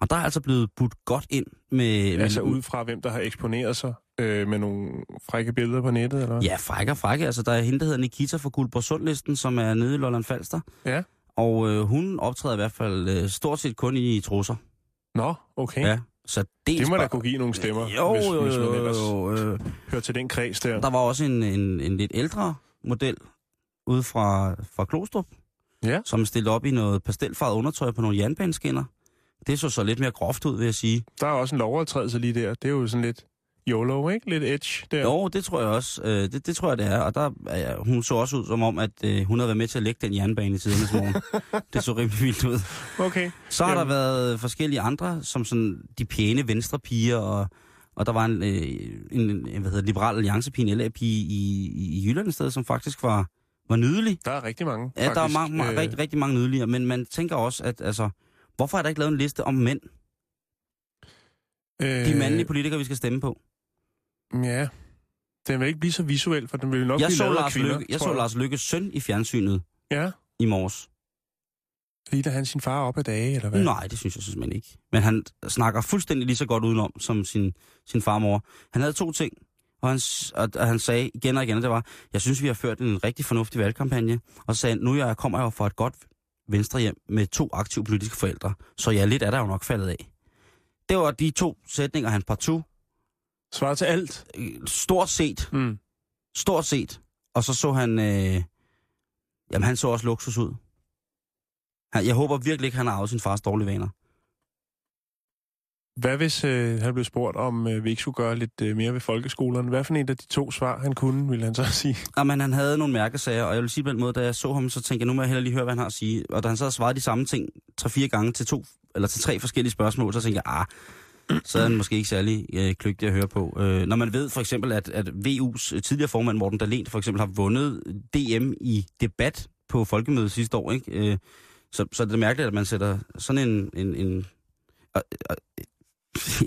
[SPEAKER 4] Og der er altså blevet budt godt ind med...
[SPEAKER 5] Altså
[SPEAKER 4] med,
[SPEAKER 5] ud fra, hvem der har eksponeret sig øh, med nogle frække billeder på nettet, eller?
[SPEAKER 4] Ja, frække og frække. Altså, der er hende, der hedder Nikita fra Guldborgsundlisten, som er nede i Lolland Falster.
[SPEAKER 5] Ja.
[SPEAKER 4] Og øh, hun optræder i hvert fald øh, stort set kun i trusser.
[SPEAKER 5] Nå, okay.
[SPEAKER 4] Ja. Så dels
[SPEAKER 5] Det må da kunne give nogle stemmer,
[SPEAKER 4] Jo,
[SPEAKER 5] hvis,
[SPEAKER 4] jo,
[SPEAKER 5] hvis man
[SPEAKER 4] jo,
[SPEAKER 5] ellers
[SPEAKER 4] jo, øh,
[SPEAKER 5] hører til den kreds der.
[SPEAKER 4] Der var også en, en, en lidt ældre model ude fra, fra Klostrup,
[SPEAKER 5] Ja.
[SPEAKER 4] som stillede op i noget pastelfarvet undertøj på nogle jernbaneskinner. Det så så lidt mere groft ud, vil jeg sige.
[SPEAKER 5] Der er også en lovovertrædelse lige der. Det er jo sådan lidt YOLO, ikke? Lidt edge der.
[SPEAKER 4] Jo, det tror jeg også. Øh, det, det tror jeg, det er. Og der, ja, hun så også ud som om, at øh, hun havde været med til at lægge den jernbane i tidernes morgen. det så rimelig vildt ud.
[SPEAKER 5] Okay.
[SPEAKER 4] Så har
[SPEAKER 5] Jamen.
[SPEAKER 4] der været forskellige andre, som sådan de pæne venstre piger, og, og der var en, øh, en, en hvad hedder, liberal alliancepige, en LA-pige i, i, i Jylland et sted, som faktisk var, var nydelig.
[SPEAKER 5] Der er rigtig mange,
[SPEAKER 4] Ja, der er
[SPEAKER 5] faktisk.
[SPEAKER 4] mange, mange,
[SPEAKER 5] Øh,
[SPEAKER 4] rigtig, rigtig mange nydeligere, men man tænker også, at altså, hvorfor er der ikke lavet en liste om mænd? De
[SPEAKER 5] øh,
[SPEAKER 4] mandlige politikere, vi skal stemme på.
[SPEAKER 5] Ja. Den vil ikke blive så visuel, for den vil nok
[SPEAKER 4] Jeg
[SPEAKER 5] blive
[SPEAKER 4] så,
[SPEAKER 5] lavet af
[SPEAKER 4] Lars
[SPEAKER 5] kvinder,
[SPEAKER 4] Lykke, jeg så Lars Lykkes søn i fjernsynet
[SPEAKER 5] Ja.
[SPEAKER 4] i morges.
[SPEAKER 5] Ligner han sin far op ad dage, eller hvad?
[SPEAKER 4] Nej, det synes jeg simpelthen ikke. Men han snakker fuldstændig lige så godt udenom som sin, sin farmor. Han havde to ting, og han, og, og han sagde igen og igen, og det var, jeg synes, vi har ført en rigtig fornuftig valgkampagne. Og så sagde nu jeg kommer jeg jo fra et godt venstre hjem med to aktive politiske forældre, så ja, lidt er der jo nok faldet af. Det var de to sætninger, han partout
[SPEAKER 5] Svarer til alt.
[SPEAKER 4] stort set,
[SPEAKER 5] Mm.
[SPEAKER 4] stort set. Og så så han, øh, jamen han så også luksus ud. Jeg håber virkelig ikke, han har arvet sin fars dårlige vaner.
[SPEAKER 5] Hvad hvis øh, han blev spurgt, om øh, vi ikke skulle gøre lidt øh, mere ved folkeskolerne? Hvad for en af de to svar, han kunne, ville han så sige?
[SPEAKER 4] Jamen, han havde nogle mærkesager, og jeg vil sige på den måde, da jeg så ham, så tænkte jeg, nu må jeg heller lige høre, hvad han har at sige. Og da han så havde svaret de samme ting tre-fire gange til to, eller til tre forskellige spørgsmål, så tænkte jeg, ah, så er han måske ikke særlig øh, kløgtig at høre på. Øh, når man ved for eksempel, at, at VU's tidligere formand, Morten Dahlin, for eksempel har vundet DM i debat på folkemødet sidste år, ikke? Øh, så, så er det mærkeligt, at man sætter sådan en... en, en øh, øh,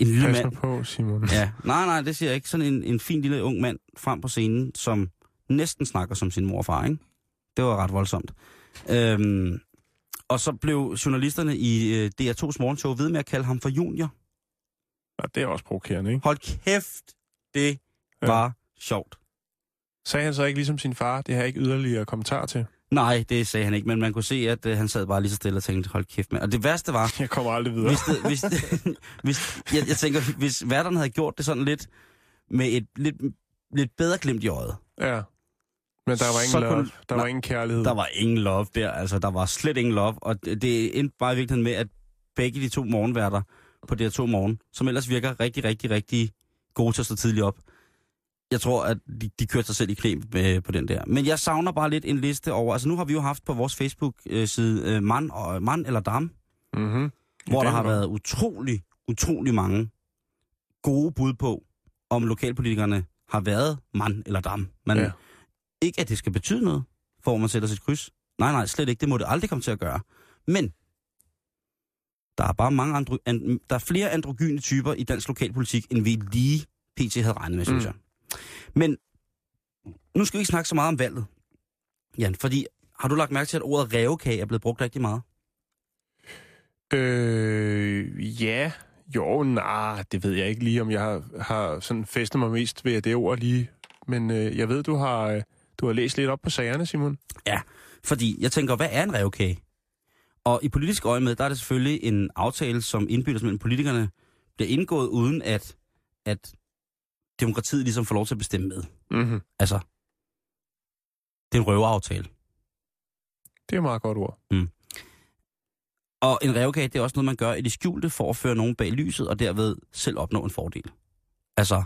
[SPEAKER 4] en lille
[SPEAKER 5] Pas
[SPEAKER 4] mand.
[SPEAKER 5] på, Simon.
[SPEAKER 4] Ja, nej, nej, det siger jeg ikke. Sådan en, en fin lille ung mand frem på scenen, som næsten snakker som sin mor og far, ikke? Det var ret voldsomt. Øhm, og så blev journalisterne i øh, DR2's morgenshow ved med at kalde ham for junior.
[SPEAKER 5] Ja, det er også provokerende, ikke?
[SPEAKER 4] Hold kæft, det
[SPEAKER 5] Ja.
[SPEAKER 4] var sjovt.
[SPEAKER 5] Sagde han så ikke ligesom sin far, det har jeg ikke yderligere kommentar til?
[SPEAKER 4] Nej, det sagde han ikke, men man kunne se, at øh, han sad bare lige så stille og tænkte, hold kæft, mand. Og det værste var,
[SPEAKER 5] Jeg kommer aldrig videre.
[SPEAKER 4] hvis, det, hvis, det, hvis jeg, jeg tænker, hvis værterne havde gjort det sådan lidt med et lidt, lidt bedre glimt i øjet,
[SPEAKER 5] Ja. Men der var ingen love,
[SPEAKER 4] kunne-
[SPEAKER 5] der
[SPEAKER 4] Nej,
[SPEAKER 5] var ingen kærlighed.
[SPEAKER 4] Der var ingen love der, altså der var slet ingen love, og det, det endte bare i virkeligheden med, at begge de to morgenværter på DR2 Morgen, som ellers virker rigtig, rigtig, rigtig gode til at stå tidligt op, jeg tror, at de, de kørte sig selv i knæ øh, på den der. Men jeg savner bare lidt en liste over, altså nu har vi jo haft på vores Facebook-side øh, mand, og, mand eller dam,
[SPEAKER 5] Mm-hmm.
[SPEAKER 4] hvor der har været utrolig, utrolig mange gode bud på, om lokalpolitikerne har været mand eller dam. Men
[SPEAKER 5] Ja.
[SPEAKER 4] ikke, at det skal betyde noget, for at man sætter sit kryds. Nej, nej, slet ikke. Det må det aldrig komme til at gøre. Men der er bare mange andre, an, der er flere androgyne typer i dansk lokalpolitik, end vi lige pt. havde regnet med, synes
[SPEAKER 5] Mm.
[SPEAKER 4] jeg. Men nu skal vi ikke snakke så meget om valget, Jan, fordi har du lagt mærke til, at ordet revkage er blevet brugt rigtig meget?
[SPEAKER 5] Øh, ja. Jo, nej, det ved jeg ikke lige, om jeg har, har sådan festet mig mest ved det ord lige. Men øh, jeg ved, du har, øh, du har læst lidt op på sagerne, Simon.
[SPEAKER 4] Fordi jeg tænker, hvad er en revkage? Og i politisk øje med, der er det selvfølgelig en aftale, som indbyttes mellem politikerne, bliver indgået uden at, at demokratiet ligesom får lov til at bestemme med.
[SPEAKER 5] Mm-hmm.
[SPEAKER 4] Altså, det er en røveaftale.
[SPEAKER 5] Det er et meget godt ord.
[SPEAKER 4] Og en revkage, det er også noget, man gør i det skjulte for at føre nogen bag lyset, og derved selv opnå en fordel. Altså,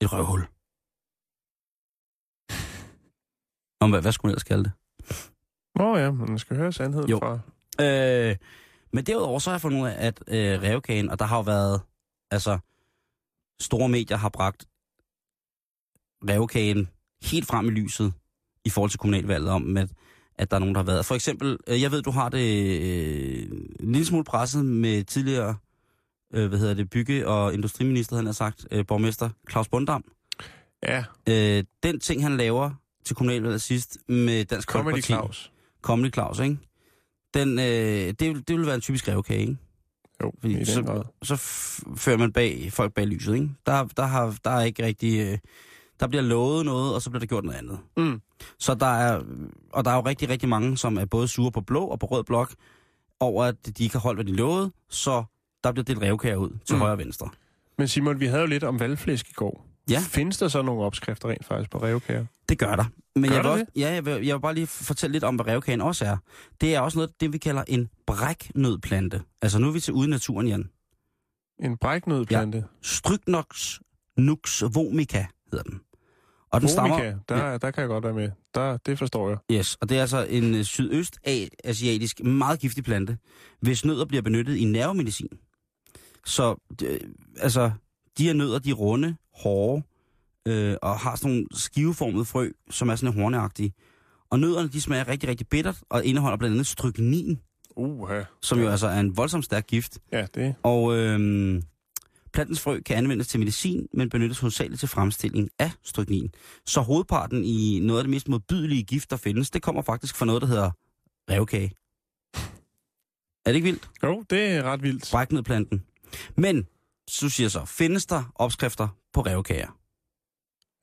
[SPEAKER 4] et røvhul. Nå, hvad, hvad skulle man ellers kalde det?
[SPEAKER 5] Nå ja, man skal høre sandheden
[SPEAKER 4] Jo.
[SPEAKER 5] fra.
[SPEAKER 4] Øh, men derudover så har jeg fundet ud af, at øh, revkagen, og der har jo været, altså, store medier har bragt revkagen helt frem i lyset i forhold til kommunalvalget om, at, at der er nogen, der har været. For eksempel, øh, jeg ved, du har det øh, en lille smule presset med tidligere, øh, hvad hedder det, bygge- og industriminister, han har sagt, øh, borgmester Claus Bundam.
[SPEAKER 5] Ja,
[SPEAKER 4] Øh, den ting, han laver til kommunalvalget sidst med Dansk
[SPEAKER 5] Comedy
[SPEAKER 4] Folkeparti.
[SPEAKER 5] Claus.
[SPEAKER 4] Comedy Claus, ikke? Den, øh, det, det vil være en typisk revkage, ikke?
[SPEAKER 5] Jo,
[SPEAKER 4] Fordi så-. Så fører man bag, folk bag lyset, ikke? Der, der, har, der er ikke rigtig... Øh, der bliver lovet noget, og så bliver der gjort noget andet.
[SPEAKER 5] Mm.
[SPEAKER 4] Så der er... Og der er jo rigtig, rigtig mange, som er både sure på blå og på rød blok, over at de ikke har holdt, hvad de lovede, så der bliver delt revkager ud til
[SPEAKER 5] mm.
[SPEAKER 4] højre og venstre.
[SPEAKER 5] Men Simon, vi havde jo lidt om valgflæsk i går.
[SPEAKER 4] Ja.
[SPEAKER 5] Findes der så nogle opskrifter rent faktisk på revkager?
[SPEAKER 4] Det gør der. Men
[SPEAKER 5] Gør
[SPEAKER 4] jeg, vil også, ja, jeg, vil, jeg vil bare lige fortælle lidt om, hvad revkagen også er. Det er også noget, det vi kalder en bræknødplante. Altså nu er vi til ude i naturen, Jan.
[SPEAKER 5] En bræknødplante?
[SPEAKER 4] Strychnox nux vomica hedder den. Og den stammer,
[SPEAKER 5] Vomica, der, der kan jeg godt være med. Der, det forstår jeg.
[SPEAKER 4] yes, og det er altså en øh, sydøstasiatisk meget giftig plante, hvis nødder bliver benyttet i nervemedicin. Så øh, altså, de her nødder, de er runde, hårde, øh, og har sådan nogle skiveformede frø, som er sådan horneagtige. Og nødderne, de smager rigtig, rigtig bittert, og indeholder blandt andet stryknin,
[SPEAKER 5] Uha.
[SPEAKER 4] som jo altså er en voldsomt stærk gift.
[SPEAKER 5] Ja, det.
[SPEAKER 4] Og øhm, plantens frø kan anvendes til medicin, men benyttes hovedsageligt til fremstilling af stryknin. Så hovedparten i noget af det mest modbydelige gift, der findes, det kommer faktisk fra noget, der hedder revkage. Er det ikke vildt?
[SPEAKER 5] Jo, det er ret vildt.
[SPEAKER 4] Bræknedplanten. Men, så siger så, findes der opskrifter på revkager?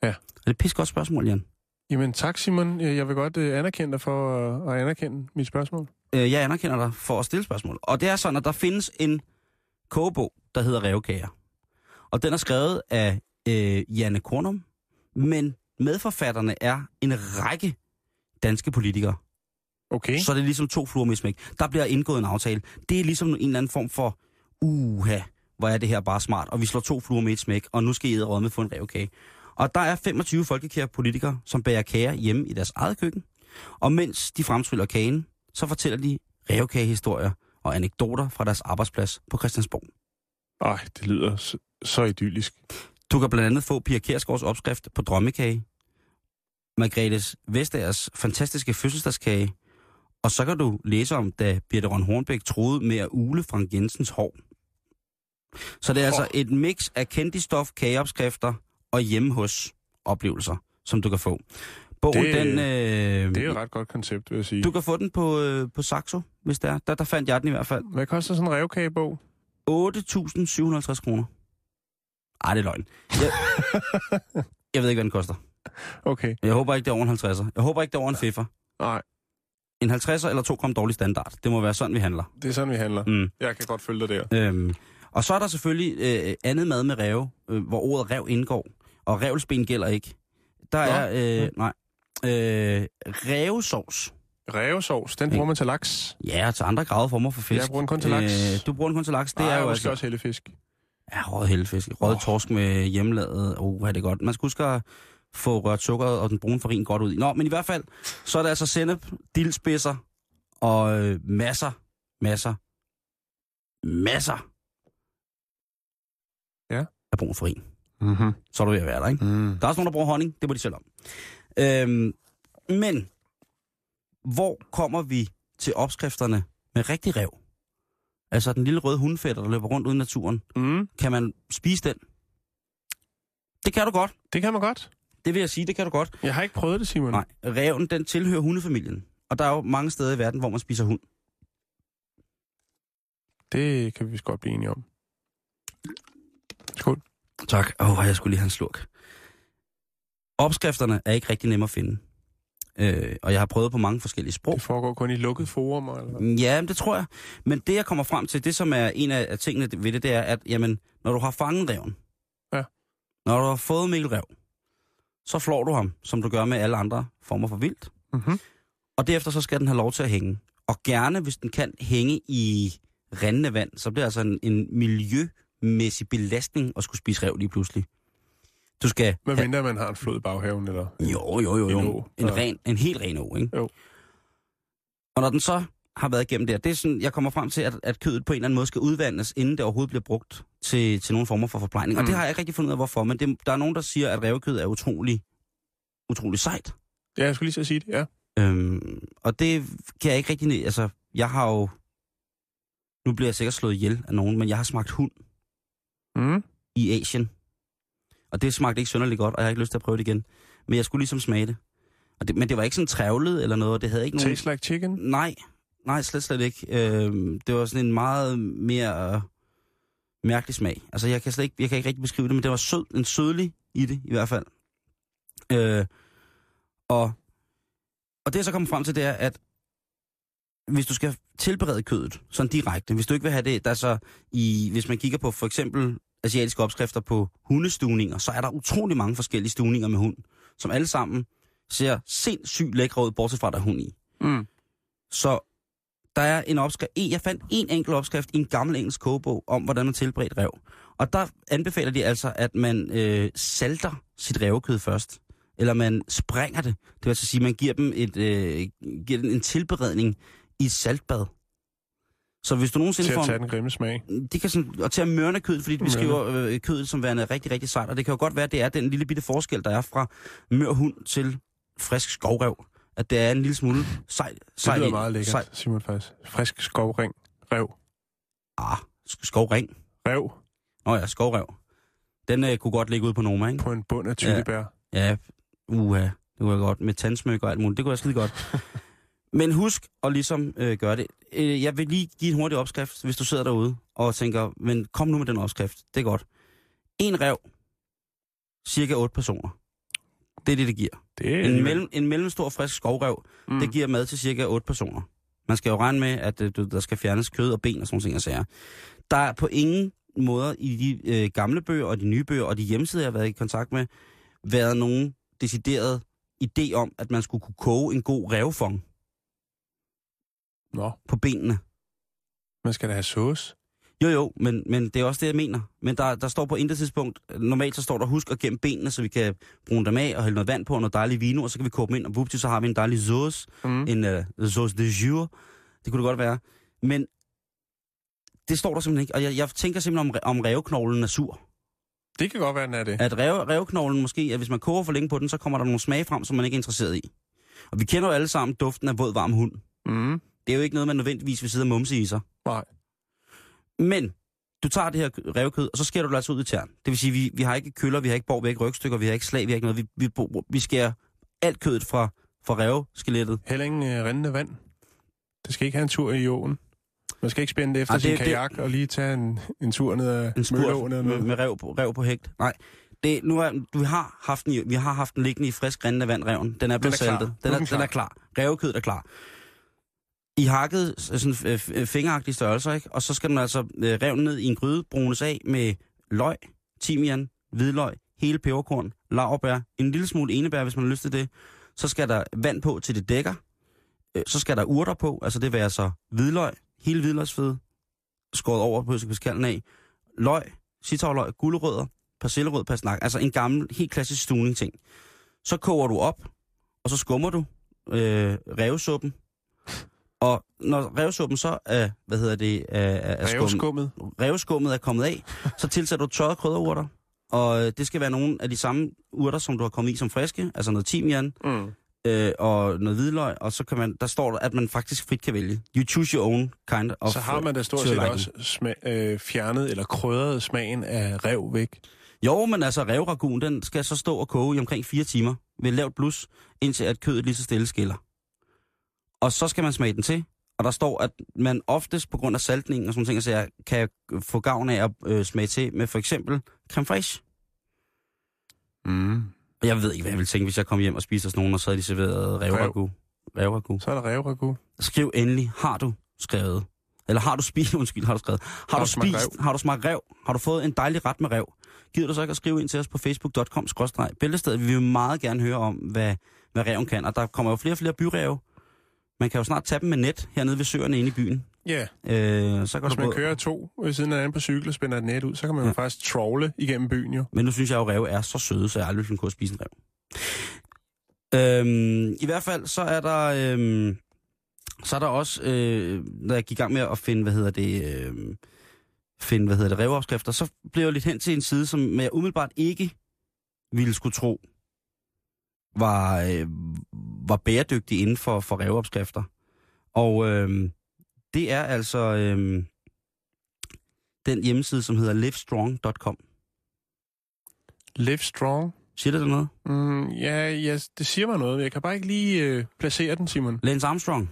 [SPEAKER 5] Ja.
[SPEAKER 4] Er det et pis godt spørgsmål, Jan?
[SPEAKER 5] Jamen tak, Simon. Jeg vil godt uh, anerkende dig for at anerkende mit spørgsmål.
[SPEAKER 4] Øh, jeg anerkender dig for at stille spørgsmål. Og det er sådan, at der findes en kogebog, der hedder Revkager. Og den er skrevet af øh, Janne Kornum, men medforfatterne er en række danske politikere.
[SPEAKER 5] Okay.
[SPEAKER 4] Så det er ligesom to fluer med smæk. Der bliver indgået en aftale. Det er ligesom en eller anden form for, uha, hvor er det her bare smart, og vi slår to fluer med et smæk, og nu skal I med få en revkage. Og der er 25 folkekære politikere, som bager kager hjemme i deres eget køkken. Og mens de fremtryller kagen, så fortæller de revkagehistorier og anekdoter fra deres arbejdsplads på Christiansborg.
[SPEAKER 5] Ej, det lyder så, så idyllisk.
[SPEAKER 4] Du kan blandt andet få Pia Kjærsgaards opskrift på drømmekage, Margrethes Vestagers fantastiske fødselsdagskage, og så kan du læse om, da Birte Ron Hornbæk troede med at ule Frank Jensens hår. Så det er altså et mix af kendistof, kageopskrifter og hjemme hos oplevelser, som du kan få. Bogen,
[SPEAKER 5] Det-
[SPEAKER 4] den... Øh,
[SPEAKER 5] Det er et ret godt koncept, vil jeg sige.
[SPEAKER 4] Du kan få den på, øh, på Saxo, hvis det er. Der, der fandt jeg den i hvert fald.
[SPEAKER 5] Hvad koster sådan en revkagebog?
[SPEAKER 4] 8.750 kroner. Ej, det er løgn. Jeg, jeg ved ikke, hvad den koster.
[SPEAKER 5] Okay,
[SPEAKER 4] Jeg håber ikke, det er over en 50'er. Jeg håber ikke, det er over en fiffer.
[SPEAKER 5] nej,
[SPEAKER 4] En 50'er eller to kom dårlig standard. Det må være sådan, vi handler.
[SPEAKER 5] det er sådan, vi handler.
[SPEAKER 4] Mm.
[SPEAKER 5] Jeg kan godt følge dig der.
[SPEAKER 4] Øhm, og så er der selvfølgelig øh, andet mad med rev, øh, hvor ordet rev indgår. Og revsben gælder ikke. Der
[SPEAKER 5] Nå.
[SPEAKER 4] er, øh, nej, øh, revsovs.
[SPEAKER 5] Revsovs, den bruger man til laks.
[SPEAKER 4] Ja, og til andre grader former for fisk.
[SPEAKER 5] Jeg bruger den kun til laks.
[SPEAKER 4] Øh, du bruger den kun til laks. Det
[SPEAKER 5] Ej,
[SPEAKER 4] er jo altså...
[SPEAKER 5] også hellefisk.
[SPEAKER 4] Ja, røget hellefisk. Røget oh. torsk med hjemmelavet. Oh, er det godt. Man skal huske at få rørt sukkeret og den brune farin godt ud i. Nå, men i hvert fald, så er det altså sennep, dildspidser og øh, masser, masser, masser
[SPEAKER 5] Ja.
[SPEAKER 4] af brun farin.
[SPEAKER 5] Mm-hmm.
[SPEAKER 4] Så er du ved at være der, ikke?
[SPEAKER 5] Mm.
[SPEAKER 4] Der er også nogen, der bruger honning. Det må de selv om. Øhm, men, hvor kommer vi til opskrifterne med rigtig rev? Altså den lille røde hundfætter, der løber rundt ude i naturen.
[SPEAKER 5] Mm.
[SPEAKER 4] Kan man spise den? Det kan du godt.
[SPEAKER 5] Det kan man godt.
[SPEAKER 4] Det vil jeg sige, det kan du godt.
[SPEAKER 5] Jeg har ikke prøvet det, Simon.
[SPEAKER 4] Nej, reven, den tilhører hundefamilien. Og der er jo mange steder i verden, hvor man spiser hund.
[SPEAKER 5] Det kan vi vist godt blive enige om. Skål.
[SPEAKER 4] Tak. Åh, oh, jeg skulle lige have en slurk. Opskrifterne er ikke rigtig nemme at finde. Øh, og jeg har prøvet på mange forskellige sprog.
[SPEAKER 5] Det foregår kun i lukket forum, eller?
[SPEAKER 4] Ja, det tror jeg. Men det, jeg kommer frem til, det som er en af tingene ved det, det er, at jamen, når du har fanget reven,
[SPEAKER 5] Ja.
[SPEAKER 4] når du har fået Mikkel Rev, så flår du ham, som du gør med alle andre former for vildt.
[SPEAKER 5] Mm-hmm.
[SPEAKER 4] Og derefter så skal den have lov til at hænge. Og gerne, hvis den kan hænge i rendende vand, så bliver det altså en, en miljømæssig belastning at skulle spise rev lige pludselig. Du skal...
[SPEAKER 5] Hvad
[SPEAKER 4] have-
[SPEAKER 5] mindre man har en flod i baghaven, eller...
[SPEAKER 4] Jo, jo, jo,
[SPEAKER 5] En
[SPEAKER 4] jo.
[SPEAKER 5] å.
[SPEAKER 4] En,
[SPEAKER 5] Ja.
[SPEAKER 4] ren, en helt ren å, ikke?
[SPEAKER 5] Jo.
[SPEAKER 4] Og når den så har været igennem der, det er sådan, jeg kommer frem til, at, at kødet på en eller anden måde skal udvandes, inden det overhovedet bliver brugt til, til nogle former for forplejning. Mm. Og
[SPEAKER 5] Mm.
[SPEAKER 4] det har jeg ikke rigtig fundet ud af, hvorfor, men det, der er nogen, der siger, at revkød er utrolig, utrolig sejt.
[SPEAKER 5] Ja, jeg skulle lige at sige det, ja.
[SPEAKER 4] Øhm, og det kan jeg ikke rigtig... Altså, jeg har jo... Nu bliver jeg sikkert slået ihjel af nogen, men jeg har smagt hund
[SPEAKER 5] Mm.
[SPEAKER 4] i Asien. Og det smagte ikke synderligt godt, og jeg har ikke lyst til at prøve det igen. Men jeg skulle ligesom smage det. Og det men det var ikke sådan trævlet eller noget, og det havde ikke nogen...
[SPEAKER 5] Taste like chicken.
[SPEAKER 4] Nej, nej, slet, slet ikke. Øhm, det var sådan en meget mere øh, mærkelig smag. Altså, jeg kan slet ikke, jeg kan ikke rigtig beskrive det, men det var sød, en sødlig i det, i hvert fald. Øh, og, og det jeg så kommer frem til, det er, at hvis du skal tilberede kødet, sådan direkte, hvis du ikke vil have det, der er så i, hvis man kigger på for eksempel asiatiske opskrifter på hundestuninger, så er der utrolig mange forskellige stuninger med hund, som alle sammen ser sindssygt lækre ud, bortset fra, der er hund i.
[SPEAKER 5] Mm.
[SPEAKER 4] Så der er en opskrift. Jeg fandt en enkelt opskrift i en gammel engelsk kogebog om, hvordan man tilberedte rev. Og der anbefaler de altså, at man øh, salter sit revkød først. Eller man springer det. Det vil altså sige, at man giver dem et, øh, giver den en tilberedning i et saltbad. Så hvis du nogensinde
[SPEAKER 5] Til
[SPEAKER 4] får...
[SPEAKER 5] at tage den grimme smag.
[SPEAKER 4] Det kan sådan, og til at mørne kødet, fordi de beskriver øh, kødet som værende rigtig, rigtig sejt. Og det kan jo godt være, at det er den lille bitte forskel, der er fra mør hund til frisk skovrev. At det er en lille smule sej.
[SPEAKER 5] Det
[SPEAKER 4] sej
[SPEAKER 5] lyder meget lækkert,
[SPEAKER 4] Sej,
[SPEAKER 5] Simon faktisk. Frisk skovring. Rev.
[SPEAKER 4] ah, sk- skovring.
[SPEAKER 5] Rev
[SPEAKER 4] Nå ja, skovrev. Den øh, kunne godt ligge ude på Noma, ikke?
[SPEAKER 5] på en bund af tykkebær.
[SPEAKER 4] Ja, uha, det kunne jeg godt. Med tandsmykker og alt muligt, det kunne jeg skide godt. Men husk at ligesom øh, gøre det. Øh, jeg vil lige give en hurtig opskrift, hvis du sidder derude og tænker, men kom nu med den opskrift, det er godt. En rev, cirka 8 personer. Det er det, det giver.
[SPEAKER 5] Det er
[SPEAKER 4] En, mellem, en mellemstor frisk skovrev, mm. det giver mad til cirka 8 personer. Man skal jo regne med, at øh, du- der skal fjernes kød og ben og sådan ting og sager. Der er på ingen måder i de øh, gamle bøger og de nye bøger og de hjemmesider, jeg har været i kontakt med, været nogen decideret idé om, at man skulle kunne koge en god revfong
[SPEAKER 5] Nå,
[SPEAKER 4] på benene.
[SPEAKER 5] man skal da have sauce.
[SPEAKER 4] Jo, jo, men, men det er også det, jeg mener. Men der, der står på intet tidspunkt, normalt så står der, husk at gemme benene, så vi kan bruge dem af og hælde noget vand på og noget dejligt vino, og så kan vi koge dem ind, og vupti, så har vi en dejlig sauce,
[SPEAKER 5] Mm.
[SPEAKER 4] en uh, sauce de jour. Det kunne det godt være. Men det står der simpelthen ikke, og jeg, jeg tænker simpelthen, om, om revknoglen er sur.
[SPEAKER 5] Det kan godt være, den er det.
[SPEAKER 4] At rev, revknoglen måske, at hvis man koger for længe på den, så kommer der nogle smage frem, som man ikke er interesseret i. Og vi kender jo alle sammen duften af våd, varm hund.
[SPEAKER 5] Mm.
[SPEAKER 4] Det er jo ikke noget, man nødvendigvis vil sidde og mumse i sig.
[SPEAKER 5] Nej.
[SPEAKER 4] Men du tager det her revkød, og så skærer du det altså ud i tern. Det vil sige, vi, vi har ikke køller, vi har ikke borg, vi har ikke rygstykker, vi har ikke slag, vi har ikke noget. Vi, vi, vi skærer alt kødet fra, fra revskelettet.
[SPEAKER 5] Heller ingen øh, rindende vand. Det skal ikke have en tur i åen. Man skal ikke spænde det efter
[SPEAKER 4] Ej,
[SPEAKER 5] sin
[SPEAKER 4] det- det-
[SPEAKER 5] kajak og lige tage en, en tur ned ad
[SPEAKER 4] En spurt med, med rev, på, rev på hægt. Nej, det, nu er, vi, har haft den, vi har haft den liggende i frisk rindende vand, reven. Den er blevet
[SPEAKER 5] er klar.
[SPEAKER 4] saltet. Den
[SPEAKER 5] er
[SPEAKER 4] er,
[SPEAKER 5] den
[SPEAKER 4] den er klar. Revkødet er klar. I hakket sådan øh, fingeragtige størrelser, ikke? Og så skal den altså øh, ned i en gryde, brunes af med løg, timian, hvidløg, hele peberkorn, laurbær, en lille smule enebær, hvis man har lyst til det. Så skal der vand på, til det dækker. Øh, Så skal der urter på, altså det vil altså hvidløg, hele hvidløgsfede, skåret over på skallen af, løg, citravløg, gulerødder, persillerød, persnak, altså en gammel, helt klassisk stuning ting. Så koger du op, og så skummer du øh, revsuppen. Og når revsuppen så er, hvad hedder det, er, er skummet,
[SPEAKER 5] Revskummet.
[SPEAKER 4] revskummet er kommet af, så tilsætter du tørrede krydderurter. Og øh, det skal være nogle af de samme urter, som du har kommet i som friske, altså noget timian
[SPEAKER 5] Mm.
[SPEAKER 4] øh, og noget hvidløg, og så kan man, der står der, at man faktisk frit kan vælge. You choose your own kind of
[SPEAKER 5] Så har man da stort
[SPEAKER 4] to
[SPEAKER 5] set også smag, øh, fjernet eller krydret smagen af rev væk.
[SPEAKER 4] Jo, men altså revragun, den skal så stå og koge i omkring 4 timer ved lavt blus, indtil at kødet lige så stille skiller. Og så skal man smage den til, og der står, at man oftest på grund af saltningen og sådan ting, så kan få gavn af at øh, smage til med for eksempel creme fraiche.
[SPEAKER 5] Mm.
[SPEAKER 4] Og jeg ved ikke, hvad jeg ville tænke, hvis jeg kom hjem og spiste hos nogen, og så havde de serveret revragu. Revragu.
[SPEAKER 5] Så er der revragu.
[SPEAKER 4] Skriv endelig, har du skrevet? Eller har du spist, undskyld, har du skrevet? Har,
[SPEAKER 5] Har
[SPEAKER 4] du
[SPEAKER 5] du
[SPEAKER 4] spist,
[SPEAKER 5] ræv?
[SPEAKER 4] har du smagt rev? Har du fået en dejlig ret med rev? Gider du så ikke at skrive ind til os på facebook.com bæltestedet. Vi vil meget gerne høre om, hvad, hvad reven kan. Og der kommer jo flere og flere byrev. Man kan jo snart tage dem med net hernede ved søerne inde i byen.
[SPEAKER 5] Ja,
[SPEAKER 4] Øh, så kan
[SPEAKER 5] hvis man kører to ved siden af hinanden på cykel og spænder et net ud, så kan man jo
[SPEAKER 4] Ja.
[SPEAKER 5] faktisk trawle igennem byen jo.
[SPEAKER 4] Men nu synes jeg jo, at rev er så søde, så jeg aldrig kunne spise en rev. Øhm, I hvert fald, så er der... Øhm, så er der også, øh, når jeg gik i gang med at finde, hvad hedder det, øh, finde, hvad hedder det, revopskrifter, så blev jeg lidt hen til en side, som jeg umiddelbart ikke ville skulle tro var, øh, var bæredygtig inden for, for revopskrifter. Og øh, det er altså øh, den hjemmeside, som hedder livestrong.com.
[SPEAKER 5] Live strong.
[SPEAKER 4] Siger det der noget?
[SPEAKER 5] Mm, ja, ja, det siger mig noget. Jeg kan bare ikke lige øh, placere den, Simon.
[SPEAKER 4] Lance Armstrong.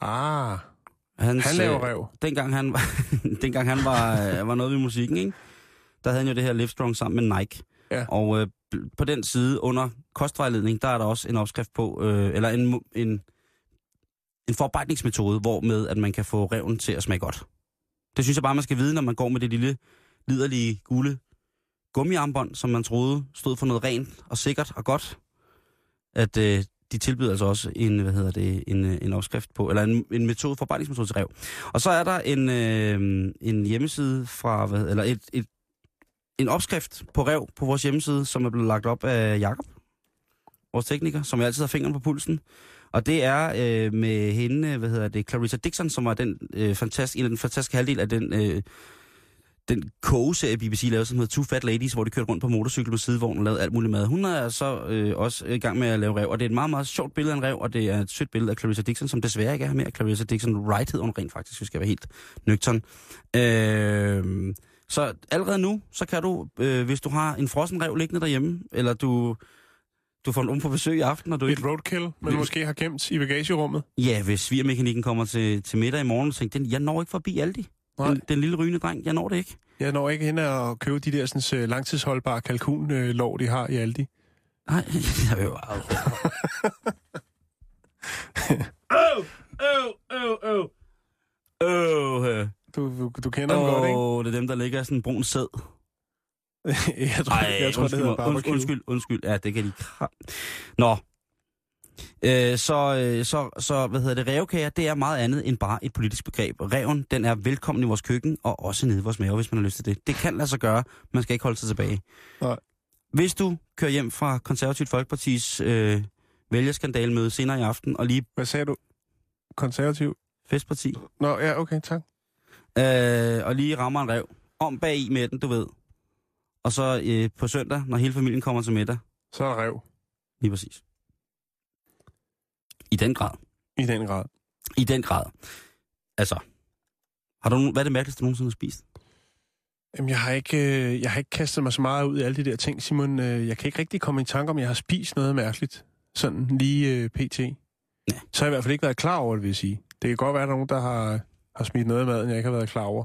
[SPEAKER 5] Ah,
[SPEAKER 4] Hans,
[SPEAKER 5] han laver
[SPEAKER 4] øh,
[SPEAKER 5] rev.
[SPEAKER 4] dengang han, var, dengang han var, øh, var noget ved musikken, ikke? der havde han jo det her Livestrong sammen med Nike.
[SPEAKER 5] Ja.
[SPEAKER 4] Og øh, på den side under kostvejledning, der er der også en opskrift på, øh, eller en, en, en forarbejdningsmetode, hvor med at man kan få reven til at smage godt. Det synes jeg bare, man skal vide, når man går med det lille, liderlige, gule gummiarmbånd, som man troede stod for noget rent og sikkert og godt. At øh, de tilbyder altså også en, hvad hedder det, en, øh, en opskrift på, eller en, en metode, forarbejdningsmetode til rev. Og så er der en, øh, en hjemmeside fra, hvad, eller et, et, en opskrift på rev på vores hjemmeside, som er blevet lagt op af Jakob, vores tekniker, som jeg altid har fingeren på pulsen. Og det er øh, med hende, øh, hvad hedder det, Clarissa Dixon, som var den, øh, fantastisk, en af den fantastiske halvdel af den, øh, den kogeserie, BBC lavede, som hedder Two Fat Ladies, hvor de kørte rundt på motorcykel med sidevogn og lavede alt muligt mad. Hun er så øh, også i gang med at lave rev, og det er et meget, meget sjovt billede af en rev, og det er et sødt billede af Clarissa Dixon, som desværre ikke er her mere. Clarissa Dixon Wright hedder hun rent faktisk, hvis jeg skal være helt nøgtern. Øh, så allerede nu, så kan du, øh, hvis du har en frossen rev liggende derhjemme, eller du, du får en på besøg i aften, og du
[SPEAKER 5] Et
[SPEAKER 4] ikke...
[SPEAKER 5] roadkill, man måske har gemt i bagagerummet.
[SPEAKER 4] Ja, hvis svigermekanikken kommer til, til middag i morgen, og tænker, den, jeg når ikke forbi Aldi.
[SPEAKER 5] Nej.
[SPEAKER 4] Den, den lille rygende dreng, jeg når det ikke.
[SPEAKER 5] Jeg når ikke hen og købe de der sådan, uh, langtidsholdbare kalkunlår, de har i Aldi.
[SPEAKER 4] Nej, jeg vil jo Øv, øv, øv, øv. Øv, øh.
[SPEAKER 5] Du, du, du kender dem godt, ikke?
[SPEAKER 4] Åh, det er dem, der ligger i sådan en brun sæd.
[SPEAKER 5] jeg tror,
[SPEAKER 4] Ej,
[SPEAKER 5] jeg tror det
[SPEAKER 4] undskyld,
[SPEAKER 5] hedder
[SPEAKER 4] mig.
[SPEAKER 5] barbecue.
[SPEAKER 4] undskyld, undskyld. Ja, det kan de. Nå. Øh, så, øh, så, så, hvad hedder det, revkager, det er meget andet end bare et politisk begreb. Reven, den er velkommen i vores køkken, og også nede i vores mave, hvis man har lyst til det. Det kan lade sig gøre, man skal ikke holde sig tilbage.
[SPEAKER 5] Nej.
[SPEAKER 4] Hvis du kører hjem fra Konservativt Folkepartis øh, vælgerskandalmøde senere i aften, og lige
[SPEAKER 5] Hvad sagde du? Konservativ?
[SPEAKER 4] festparti,
[SPEAKER 5] Nå, ja, okay, tak.
[SPEAKER 4] Øh, og lige rammer en rev, om bag i med den, du ved. Og så øh, på søndag, når hele familien kommer til middag,
[SPEAKER 5] Så er der rev.
[SPEAKER 4] lige præcis. I den grad.
[SPEAKER 5] I den grad.
[SPEAKER 4] I den grad. Altså, har du, hvad er det mærkeligste, du nogensinde har spist?
[SPEAKER 5] Jamen, jeg har, ikke, øh, jeg har ikke kastet mig så meget ud i alle de der ting, Simon. Øh, Jeg kan ikke rigtig komme i tanke om, jeg har spist noget mærkeligt. Sådan lige øh, pt.
[SPEAKER 4] Ja.
[SPEAKER 5] Så har jeg i hvert fald ikke været klar over det, vil jeg sige. Det kan godt være, at der er nogen, der har, har smidt noget i maden, jeg ikke har været klar over.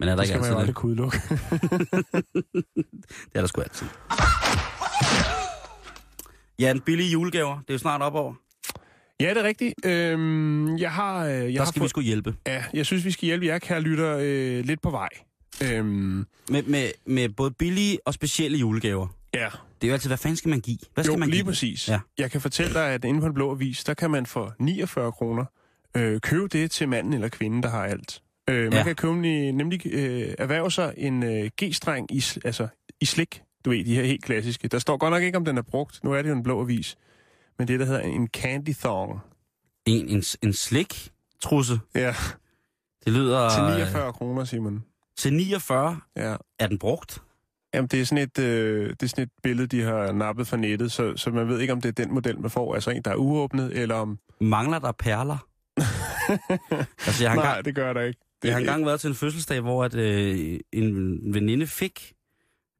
[SPEAKER 4] Men er der
[SPEAKER 5] Det
[SPEAKER 4] ikke
[SPEAKER 5] skal man
[SPEAKER 4] altid
[SPEAKER 5] jo aldrig
[SPEAKER 4] det? Det er der sgu altid. Ja, en billig julegaver. Det er jo snart op over.
[SPEAKER 5] ja, det er rigtigt. Øhm, jeg har, øh, jeg
[SPEAKER 4] Der
[SPEAKER 5] har
[SPEAKER 4] skal vi sgu hjælpe.
[SPEAKER 5] Ja, jeg synes, vi skal hjælpe jer, kære lytter, øh, lidt på vej. Øhm,
[SPEAKER 4] Med, med, med både billige og specielle julegaver.
[SPEAKER 5] ja,
[SPEAKER 4] Det er jo altid, hvad fanden skal man give? Hvad skal
[SPEAKER 5] jo,
[SPEAKER 4] man
[SPEAKER 5] lige
[SPEAKER 4] give?
[SPEAKER 5] præcis.
[SPEAKER 4] Ja.
[SPEAKER 5] Jeg kan fortælle dig, at inde på en blå avis, der kan man for 49 kroner øh, købe det til manden eller kvinden, der har alt. Øh, man
[SPEAKER 4] Ja.
[SPEAKER 5] kan købe, nemlig, øh, erhverve sig en øh, G-streng i, altså, i slik. Du ved, de her helt klassiske. Der står godt nok ikke, om den er brugt. Nu er det jo en blå avis. Men det, der hedder en candy thong.
[SPEAKER 4] En, en, en slik trusse.
[SPEAKER 5] Ja,
[SPEAKER 4] Det lyder...
[SPEAKER 5] til
[SPEAKER 4] øh,
[SPEAKER 5] 49 kroner, Simon.
[SPEAKER 4] Til 49
[SPEAKER 5] Ja.
[SPEAKER 4] er den brugt.
[SPEAKER 5] Jamen, det er, sådan et, øh, det er sådan et billede, de har nappet fra nettet, så, så man ved ikke, om det er den model, man får. Altså en, der er uåbnet, eller om...
[SPEAKER 4] Mangler der perler? altså, jeg har,
[SPEAKER 5] Nej,
[SPEAKER 4] engang,
[SPEAKER 5] det gør der ikke. Det
[SPEAKER 4] jeg har engang været til en fødselsdag, hvor at, øh, en veninde fik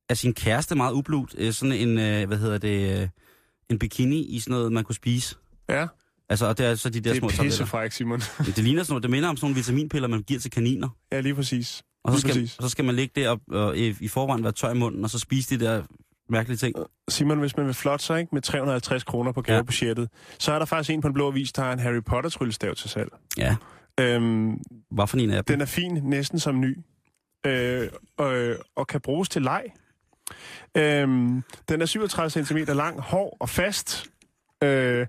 [SPEAKER 4] af sin kæreste meget ublut øh, sådan en, øh, hvad hedder det, øh, en bikini i sådan noget, man kunne spise.
[SPEAKER 5] Ja,
[SPEAKER 4] Altså, og det er så de der
[SPEAKER 5] det
[SPEAKER 4] små
[SPEAKER 5] er
[SPEAKER 4] tabletter.
[SPEAKER 5] pissefræk, Simon.
[SPEAKER 4] Det ligner sådan noget, det minder om sådan nogle vitaminpiller, man giver til kaniner.
[SPEAKER 5] ja, lige præcis.
[SPEAKER 4] Og så skal, og så skal man ligge der og, og i, i forvejen være tør i munden, og så spise de der mærkelige ting.
[SPEAKER 5] Simon, hvis man vil flot sig ikke, med 350 kroner på gavebudgettet, ja. så er der faktisk en på en blå avis, der har en Harry Potter-tryllestav til salg.
[SPEAKER 4] Ja,
[SPEAKER 5] Øhm,
[SPEAKER 4] hvad for en af dem?
[SPEAKER 5] den er fin, næsten som ny, øh, og, og kan bruges til leg. Øhm, den er 37 cm lang, hård og fast, øh,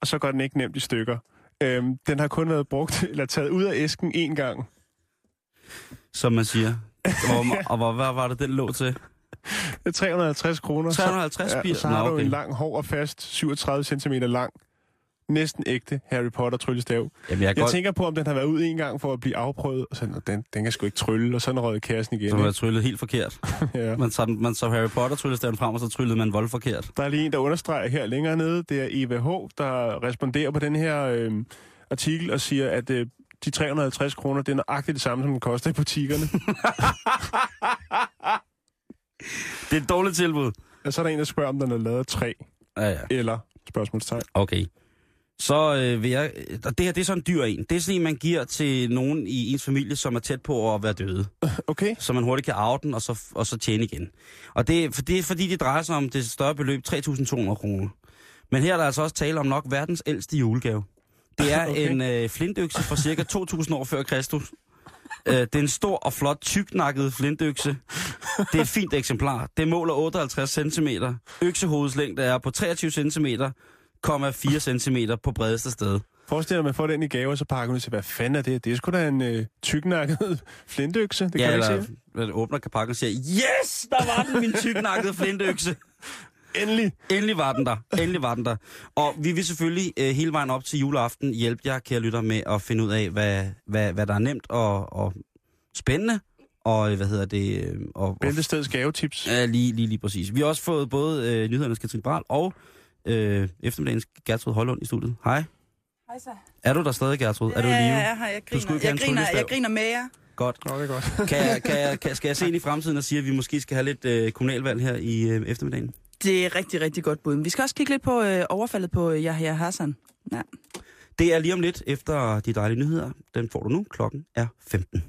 [SPEAKER 5] og så går den ikke nemt i stykker. Øhm, den har kun været brugt, eller taget ud af æsken én gang.
[SPEAKER 4] Som man siger. Hvor, og hvor, hvad var det, den lå til?
[SPEAKER 5] Det er 350 kroner.
[SPEAKER 4] 350
[SPEAKER 5] så,
[SPEAKER 4] spir-
[SPEAKER 5] så har
[SPEAKER 4] Nå,
[SPEAKER 5] du
[SPEAKER 4] okay.
[SPEAKER 5] en lang, hård og fast, 37 cm lang, næsten ægte Harry Potter tryllestav.
[SPEAKER 4] Jamen, jeg,
[SPEAKER 5] Jeg
[SPEAKER 4] godt,
[SPEAKER 5] tænker på, om den har været ud en gang for at blive afprøvet, og så "Nå, den, den kan sgu ikke trylle, og så den røget i kassen igen.
[SPEAKER 4] som var
[SPEAKER 5] ikke?
[SPEAKER 4] tryllet helt forkert.
[SPEAKER 5] Ja.
[SPEAKER 4] Man så, man så Harry Potter tryllestaven frem, og så tryllede man vold forkert.
[SPEAKER 5] Der er lige en, der understreger her længere nede. Det er Eva H., der responderer på den her øh, artikel og siger, at øh, de 350 kroner, det er nøjagtigt det samme, som den koster i butikkerne.
[SPEAKER 4] Det er et dårligt tilbud.
[SPEAKER 5] og så er der en, der spørger, om den er lavet af træ,
[SPEAKER 4] Ja, ja.
[SPEAKER 5] eller spørgsmålstegn.
[SPEAKER 4] Okay. Så øh, vil jeg... Og det her, det er sådan en dyr en. Det er sådan en, man giver til nogen i ens familie, som er tæt på at være døde.
[SPEAKER 5] Okay,
[SPEAKER 4] Så man hurtigt kan arve den, og så, og så tjene igen. Og det, er- for det er fordi, det drejer sig om det større beløb, 3.200 kroner. Men her er der altså også tale om nok verdens ældste julegave. Det er
[SPEAKER 5] okay.
[SPEAKER 4] en øh, flintøkse fra cirka 2.000 år før Kristus. Øh, det er en stor og flot, tyknakket flintøkse. Det er et fint eksemplar. Det måler 58 cm. Øksehovedets længde er på 23 cm, 4 cm på bredeste sted.
[SPEAKER 5] forestil dig, at man får den i gave, og så pakker man ud til, hvad fanden er det? Det er sgu da en øh, tyknakket flintøkse, det kan
[SPEAKER 4] ja,
[SPEAKER 5] du ikke
[SPEAKER 4] eller
[SPEAKER 5] se.
[SPEAKER 4] man åbner kapakken og siger, yes, der var den, min tyknakkede flintøkse.
[SPEAKER 5] Endelig!
[SPEAKER 4] Endelig var den der. Endelig var den der. Og vi vil selvfølgelig øh, hele vejen op til juleaften hjælpe jer, kære lytter, med at finde ud af, hvad, hvad, hvad der er nemt og, og spændende. Og øh, hvad hedder det? øh, Og,
[SPEAKER 5] Bæltesteds gavetips.
[SPEAKER 4] ja, lige, lige, lige præcis. Vi har også fået både øh, nyhedernes Katrin Bral og øh, eftermiddagens Gertrud Hollund i studiet. Hej.
[SPEAKER 1] Hej så.
[SPEAKER 4] Er du der stadig, Gertrud? er du i
[SPEAKER 10] Ja,
[SPEAKER 4] live?
[SPEAKER 10] ja, ja, jeg
[SPEAKER 4] skulle
[SPEAKER 10] griner. Jeg griner, jeg griner med jer.
[SPEAKER 4] Godt.
[SPEAKER 5] Nå, det er godt.
[SPEAKER 4] Kan jeg, kan jeg, kan, skal jeg se ind i fremtiden og sige, at vi måske skal have lidt øh, kommunalvalg her i øh, eftermiddagen?
[SPEAKER 10] Det er rigtig, rigtig godt bud. Men Vi skal også kigge lidt på øh, overfaldet på øh, Yahya Hassan. Ja.
[SPEAKER 4] Det er lige om lidt efter de dejlige nyheder. Den får du nu. Klokken er 15.